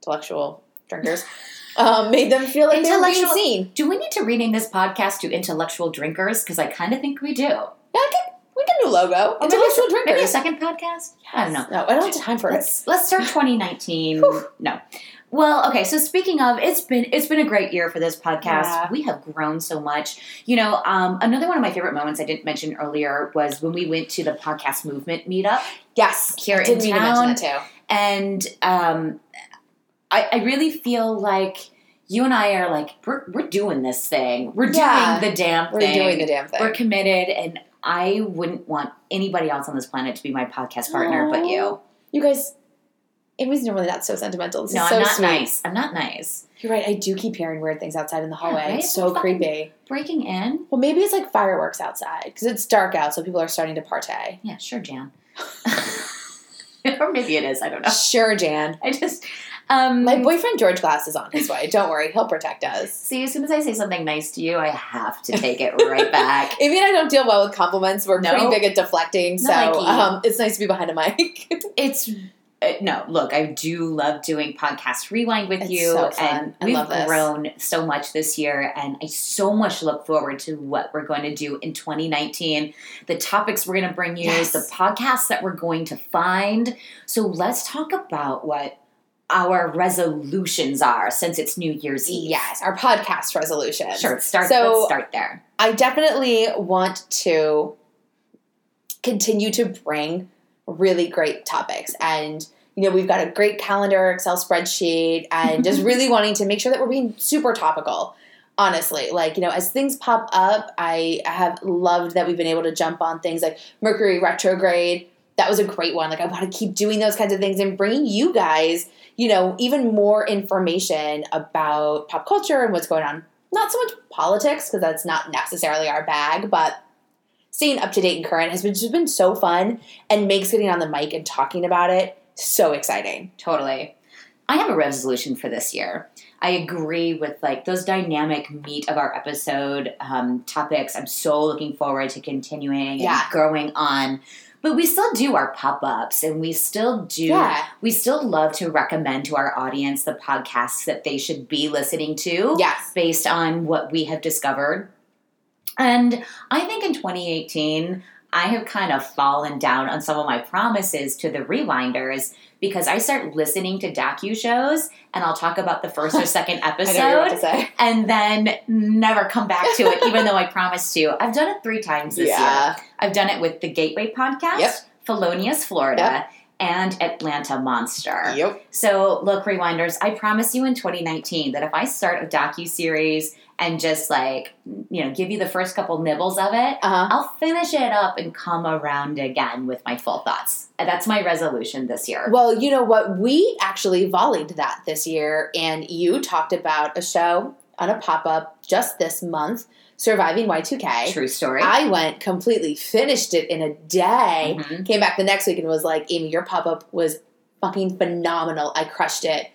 intellectual drinkers um, made them feel like they were being Intellectual- seen. Do we need to rename this podcast to Intellectual Drinkers? Because I kind of think we do. Yeah, I can, we can do logo. Maybe Intellectual Maybe a drinkers. second podcast? I don't know. No, I don't have time for it. Let's let's start 2019. no. Well, okay. So speaking of, it's been it's been a great year for this podcast. Yeah. We have grown so much. You know, um, another one of my favorite moments I didn't mention earlier was when we went to the podcast movement meetup, Yes, Here I in to town. too. and um, I, I really feel like you and I are like we're we're doing this thing. We're Yeah. doing the damn thing. We're doing the damn thing. We're committed, and I wouldn't want anybody else on this planet to be my podcast partner but you. You guys, Amy's normally not so sentimental. This No, is so I'm not sweet. nice. I'm not nice. You're right. I do keep hearing weird things outside in the hallway. right? It's so creepy. Breaking in? Well, maybe it's like fireworks outside because it's dark out, so people are starting to partay. Yeah, sure, Jan. or maybe it is. I don't know. Sure, Jan. I just um My boyfriend George Glass is on his way. Don't worry, he'll protect us. see. As soon as I say something nice to you, I have to take it right back. Amy and I don't deal well with compliments. We're No. pretty big at deflecting, so Not like um, it's nice to be behind a mic. It's uh, no, look, I do love doing podcast rewind with It's you, so and I we've grown so much this year, and I so much look forward to what we're going to do in 2019. The topics we're going to bring you, Yes. the podcasts that we're going to find. So let's talk about what our resolutions are since it's New Year's Eve. yes, our podcast resolution. sure. Start. So- let's start there. I definitely want to continue to bring really great topics. And, you know, we've got a great calendar, Excel spreadsheet, and just really wanting to make sure that we're being super topical. Honestly, like, you know, as things pop up, I have loved that we've been able to jump on things like Mercury retrograde. That was a great one. Like, I want to keep doing those kinds of things and bringing you guys, you know, even more information about pop culture and what's going on not so much politics because that's not necessarily our bag, but staying up to date and current has been just been so fun and makes getting on the mic and talking about it so exciting. Totally. I have a resolution for this year. I agree with like those dynamic meat of our episode um, topics. I'm so looking forward to continuing Yeah. and growing on. But we still do our pop ups, and we still do. Yeah. We still love to recommend to our audience the podcasts that they should be listening to Yes. based on what we have discovered. And I think in 2018, I have kind of fallen down on some of my promises to the rewinders because I start listening to docu shows and I'll talk about the first or second I know what you're about to episode and then never come back to it, even though I promised to. I've done it three times this year. I've done it with the Gateway Podcast, Yep. Felonious, Florida, and Atlanta Monster. Yep. So, look, rewinders, I promise you in 2019 that if I start a docu series and just like, you know, give you the first couple nibbles of it, Uh-huh. I'll finish it up and come around again with my full thoughts. That's my resolution this year. Well, you know what? We actually volleyed that this year, and you talked about a show on a pop up just this month, Surviving Y2K. True story. I went completely, finished it in a day, Mhm. came back the next week and was like, Amy, your pop up was fucking phenomenal. I crushed it.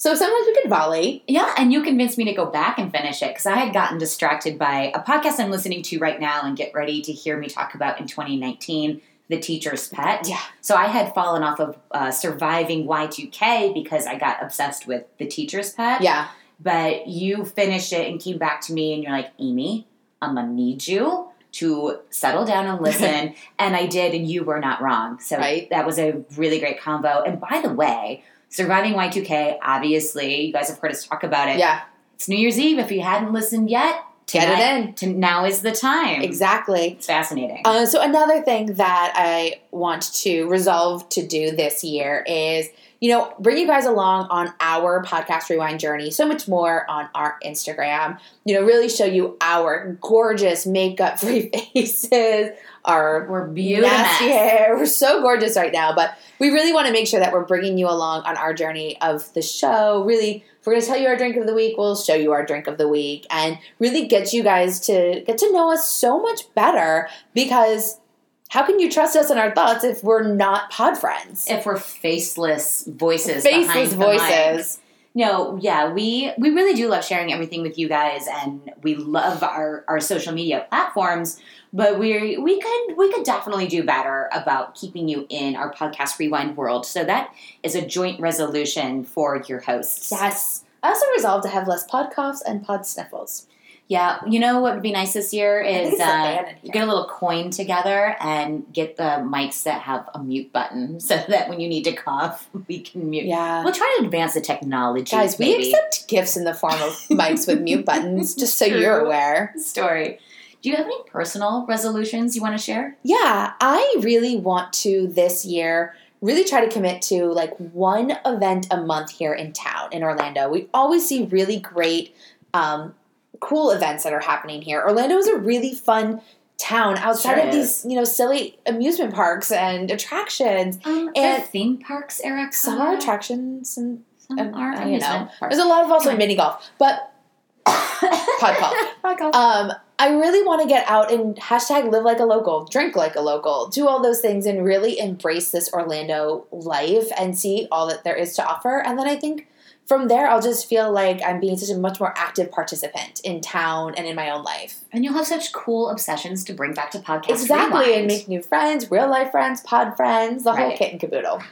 So sometimes we can volley. Yeah, and you convinced me to go back and finish it because I had gotten distracted by a podcast I'm listening to right now and get ready to hear me talk about in 2019, The Teacher's Pet. Yeah. So I had fallen off of uh, surviving Y2K because I got obsessed with The Teacher's Pet. Yeah. But you finished it and came back to me and you're like, Amy, I'm gonna need you to settle down and listen. and I did, and you were not wrong. So Right. that was a really great combo. And by the way, Surviving Y2K, obviously, you guys have heard us talk about it. Yeah. It's New Year's Eve. If you hadn't listened yet, Get it in. To, now is the time. Exactly. It's fascinating. Uh, so another thing that I want to resolve to do this year is, you know, bring you guys along on our podcast rewind journey. So much more on our Instagram. You know, really show you our gorgeous makeup free faces, our We're beautiful. hair. We're so gorgeous right now, but we really want to make sure that we're bringing you along on our journey of the show. Really, if we're going to tell you our drink of the week, we'll show you our drink of the week and really get you guys to get to know us so much better because how can you trust us and our thoughts if we're not pod friends? If we're faceless voices, Faceless behind the mic. voices. No, yeah, we we really do love sharing everything with you guys, and we love our our social media platforms. But we we could we could definitely do better about keeping you in our podcast rewind world. So that is a joint resolution for your hosts. Yes. I also resolved to have less pod coughs and pod sniffles. Yeah, you know what would be nice this year is uh, band in here. get a little coin together and get the mics that have a mute button, so that when you need to cough, we can mute. Yeah. We'll try to advance the technology. Guys, we accept gifts in the form of mics with mute buttons, just so you're aware. story. Do you have any personal resolutions you want to share? Yeah, I really want to this year really try to commit to like one event a month here in town in Orlando. We always see really great, um, cool events that are happening here. Orlando is a really fun town outside Sure of these, you know, silly amusement parks and attractions. Um, And- theme parks, Eric. Some are attractions and Some and, are uh, you amusement know, parks. there's a lot of also mini golf, but podcast. Podcast. Um, I really want to get out and hashtag live like a local, drink like a local, do all those things and really embrace this Orlando life and see all that there is to offer. And then I think from there, I'll just feel like I'm being such a much more active participant in town and in my own life. and you'll have such cool obsessions to bring back to podcast. exactly. Rewind. And make new friends, real life friends, pod friends, the whole kit and caboodle.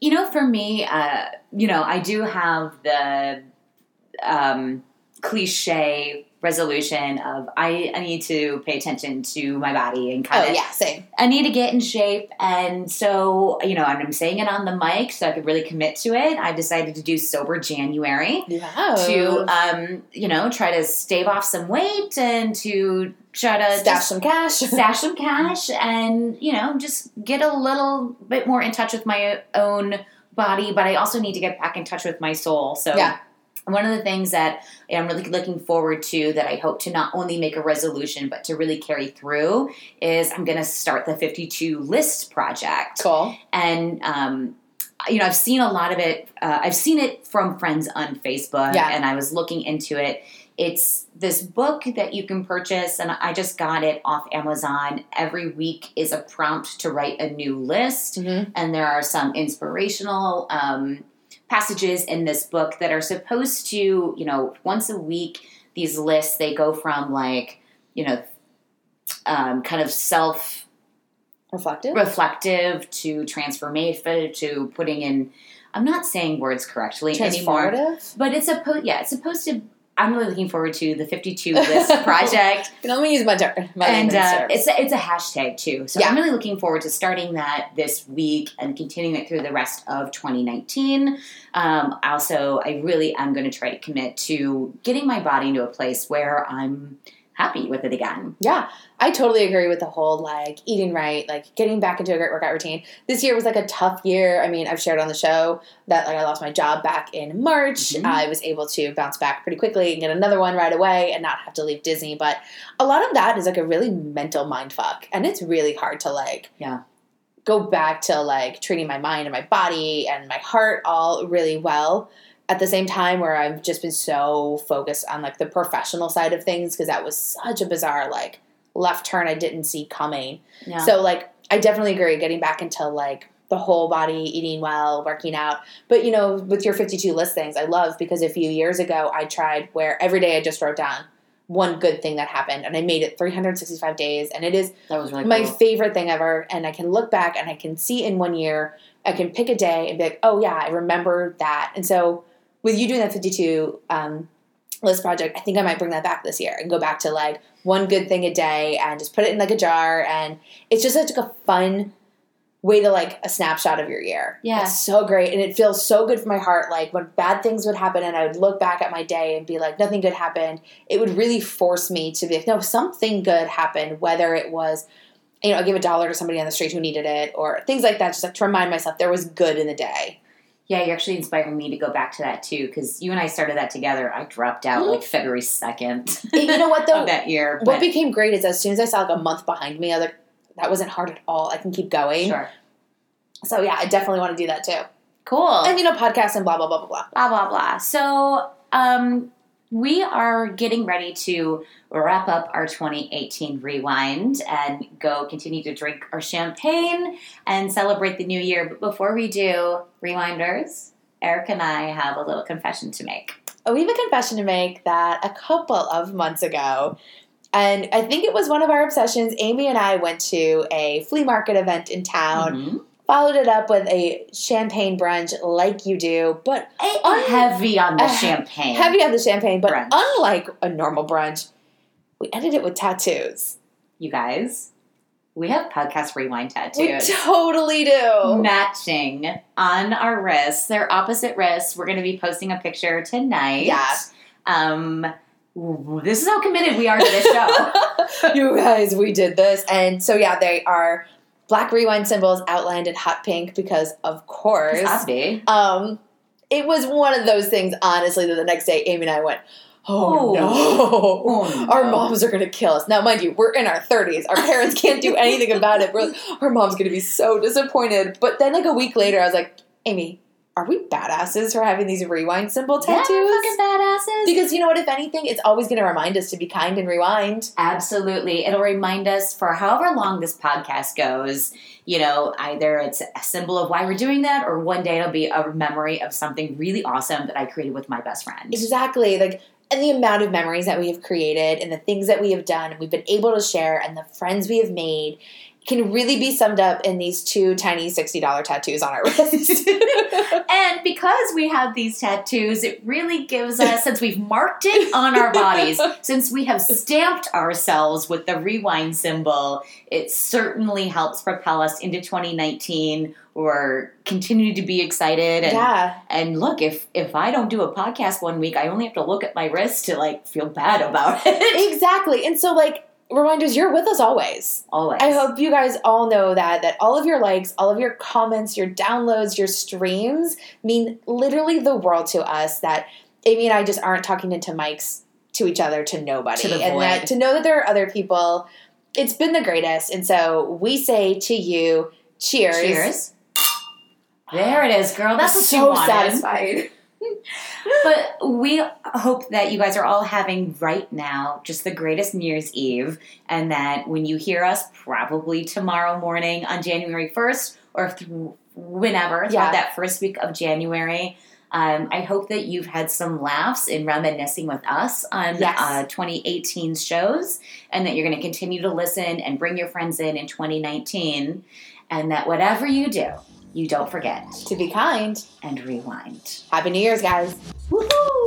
You know, for me, uh, you know, I do have the um, cliche resolution of I, I need to pay attention to my body and kind Oh, of yeah, same. I need to get in shape. And so, you know, and I'm saying it on the mic so I could really commit to it. I decided to do sober January Yeah. to, um, you know, try to stave off some weight and to try to stash some cash. stash some cash and, you know, just get a little bit more in touch with my own body. But I also need to get back in touch with my soul. So, Yeah. One of the things that I'm really looking forward to that I hope to not only make a resolution but to really carry through is I'm going to start the 52 list project. Cool. And, um, you know, I've seen a lot of it. Uh, I've seen it from friends on Facebook, Yeah. and I was looking into it. It's this book that you can purchase, and I just got it off Amazon. Every week is a prompt to write a new list Mhm. and there are some inspirational um, passages in this book that are supposed to you know once a week these lists they go from like you know um, kind of self Reflective. reflective to transformative to putting in i'm not saying words correctly anymore but it's supposed yeah it's supposed to i'm really looking forward to the 52 list project You can only use my, ter- my and uh, it's a, it's a hashtag too. So Yeah. I'm really looking forward to starting that this week and continuing it through the rest of 2019. Um, also, I really am going to try to commit to getting my body into a place where I'm happy with it again. Yeah, I totally agree with the whole like eating right, like getting back into a great workout routine. This year was like a tough year. I mean, I've shared on the show that like I lost my job back in March. Mhm. I was able to bounce back pretty quickly and get another one right away and not have to leave Disney. But a lot of that is like a really mental mind fuck, and it's really hard to like Yeah. go back to like treating my mind and my body and my heart all really well at the same time where I've just been so focused on like the professional side of things because that was such a bizarre like left turn I didn't see coming. Yeah. So like I definitely agree getting back into like the whole body, eating well, working out. But you know, with your 52 list things, I love because a few years ago I tried where every day I just wrote down one good thing that happened and I made it 365 days and it is that was really my cool. favorite thing ever and i can look back and i can see in one year i can pick a day and be like oh yeah i remember that and so with you doing that 52 um, list project i think i might bring that back this year and go back to like one good thing a day and just put it in like a jar. And it's just such like a fun way to like a snapshot of your year. Yeah. it's so great. And it feels so good for my heart. Like when bad things would happen and i would look back at my day and be like nothing good happened. It would really force me to be like no something good happened whether it was you know i gave a dollar to somebody on the street who needed it or things like that just like to remind myself there was good in the day Yeah, you're actually inspiring me to go back to that too because you and I started that together. I dropped out like February 2nd you know what though? that year. what but- became great is as soon as I saw like a month behind me, I was like, that wasn't hard at all. I can keep going. Sure. So yeah, I definitely want to do that too. Cool. And you know, podcasts and blah blah blah blah blah. blah blah blah. So um, we are getting ready to wrap up our 2018 rewind and go continue to drink our champagne and celebrate the new year. But before we do, rewinders, Eric and I have a little confession to make. Oh, we have a confession to make that a couple of months ago, and I think it was one of our obsessions. Amy and I went to a flea market event in town, Mhm. Followed it up with a champagne brunch like you do, but Un- heavy on the champagne. heavy on the champagne. But Brunch. unlike a normal brunch, we ended it with tattoos. You guys, we have podcast rewind We tattoos. totally do. matching on our wrists. They're opposite wrists. We're going to be posting a picture tonight. Yeah. Um, this is how committed we are to this show. you guys, we did this. And so, yeah, they are black rewind symbols outlined in hot pink because, of course, um, it was one of those things, honestly, that the next day Amy and I went, oh, Oh. no. Oh, Our no. moms are going to kill us. Now, mind you, we're in our 30s. Our parents can't do anything about it. We're, our mom's going to be so disappointed. But then, like a week later, I was like, Amy, are we badasses for having these rewind symbol tattoos? we're fucking badasses. Because you know what? If anything, it's always going to remind us to be kind and rewind. Absolutely. It'll remind us for however long this podcast goes, you know, either it's a symbol of why we're doing that, or one day it'll be a memory of something really awesome that I created with my best friend. Exactly. Like, and the amount of memories that we have created and the things that we have done and we've been able to share and the friends we have made can really be summed up in these two tiny $60 tattoos on our wrists. And because we have these tattoos, it really gives us, since we've marked it on our bodies, since we have stamped ourselves with the rewind symbol, it certainly helps propel us into 2019 or continue to be excited. And, yeah. and look, if if I don't do a podcast one week, I only have to look at my wrist to like feel bad about it. Exactly. And so, like, reminders, you're with us always. Always. I hope you guys all know that that all of your likes, all of your comments, your downloads, your streams mean literally the world to us. That Amy and I just aren't talking into mics to each other to nobody, To the and that to know that there are other people. It's been the greatest, and so we say to you, cheers. Cheers. There it is, girl. That's so satisfied. But we hope that you guys are all having right now just the greatest New Year's Eve, and that when you hear us, probably tomorrow morning on January 1st or th- whenever, Yeah. that first week of January, um, I hope that you've had some laughs in reminiscing with us on Yes. uh, 2018's shows, and that you're going to continue to listen and bring your friends in in 2019, and that whatever you do, you don't forget to be kind and rewind. Happy New Year's, guys. Woohoo!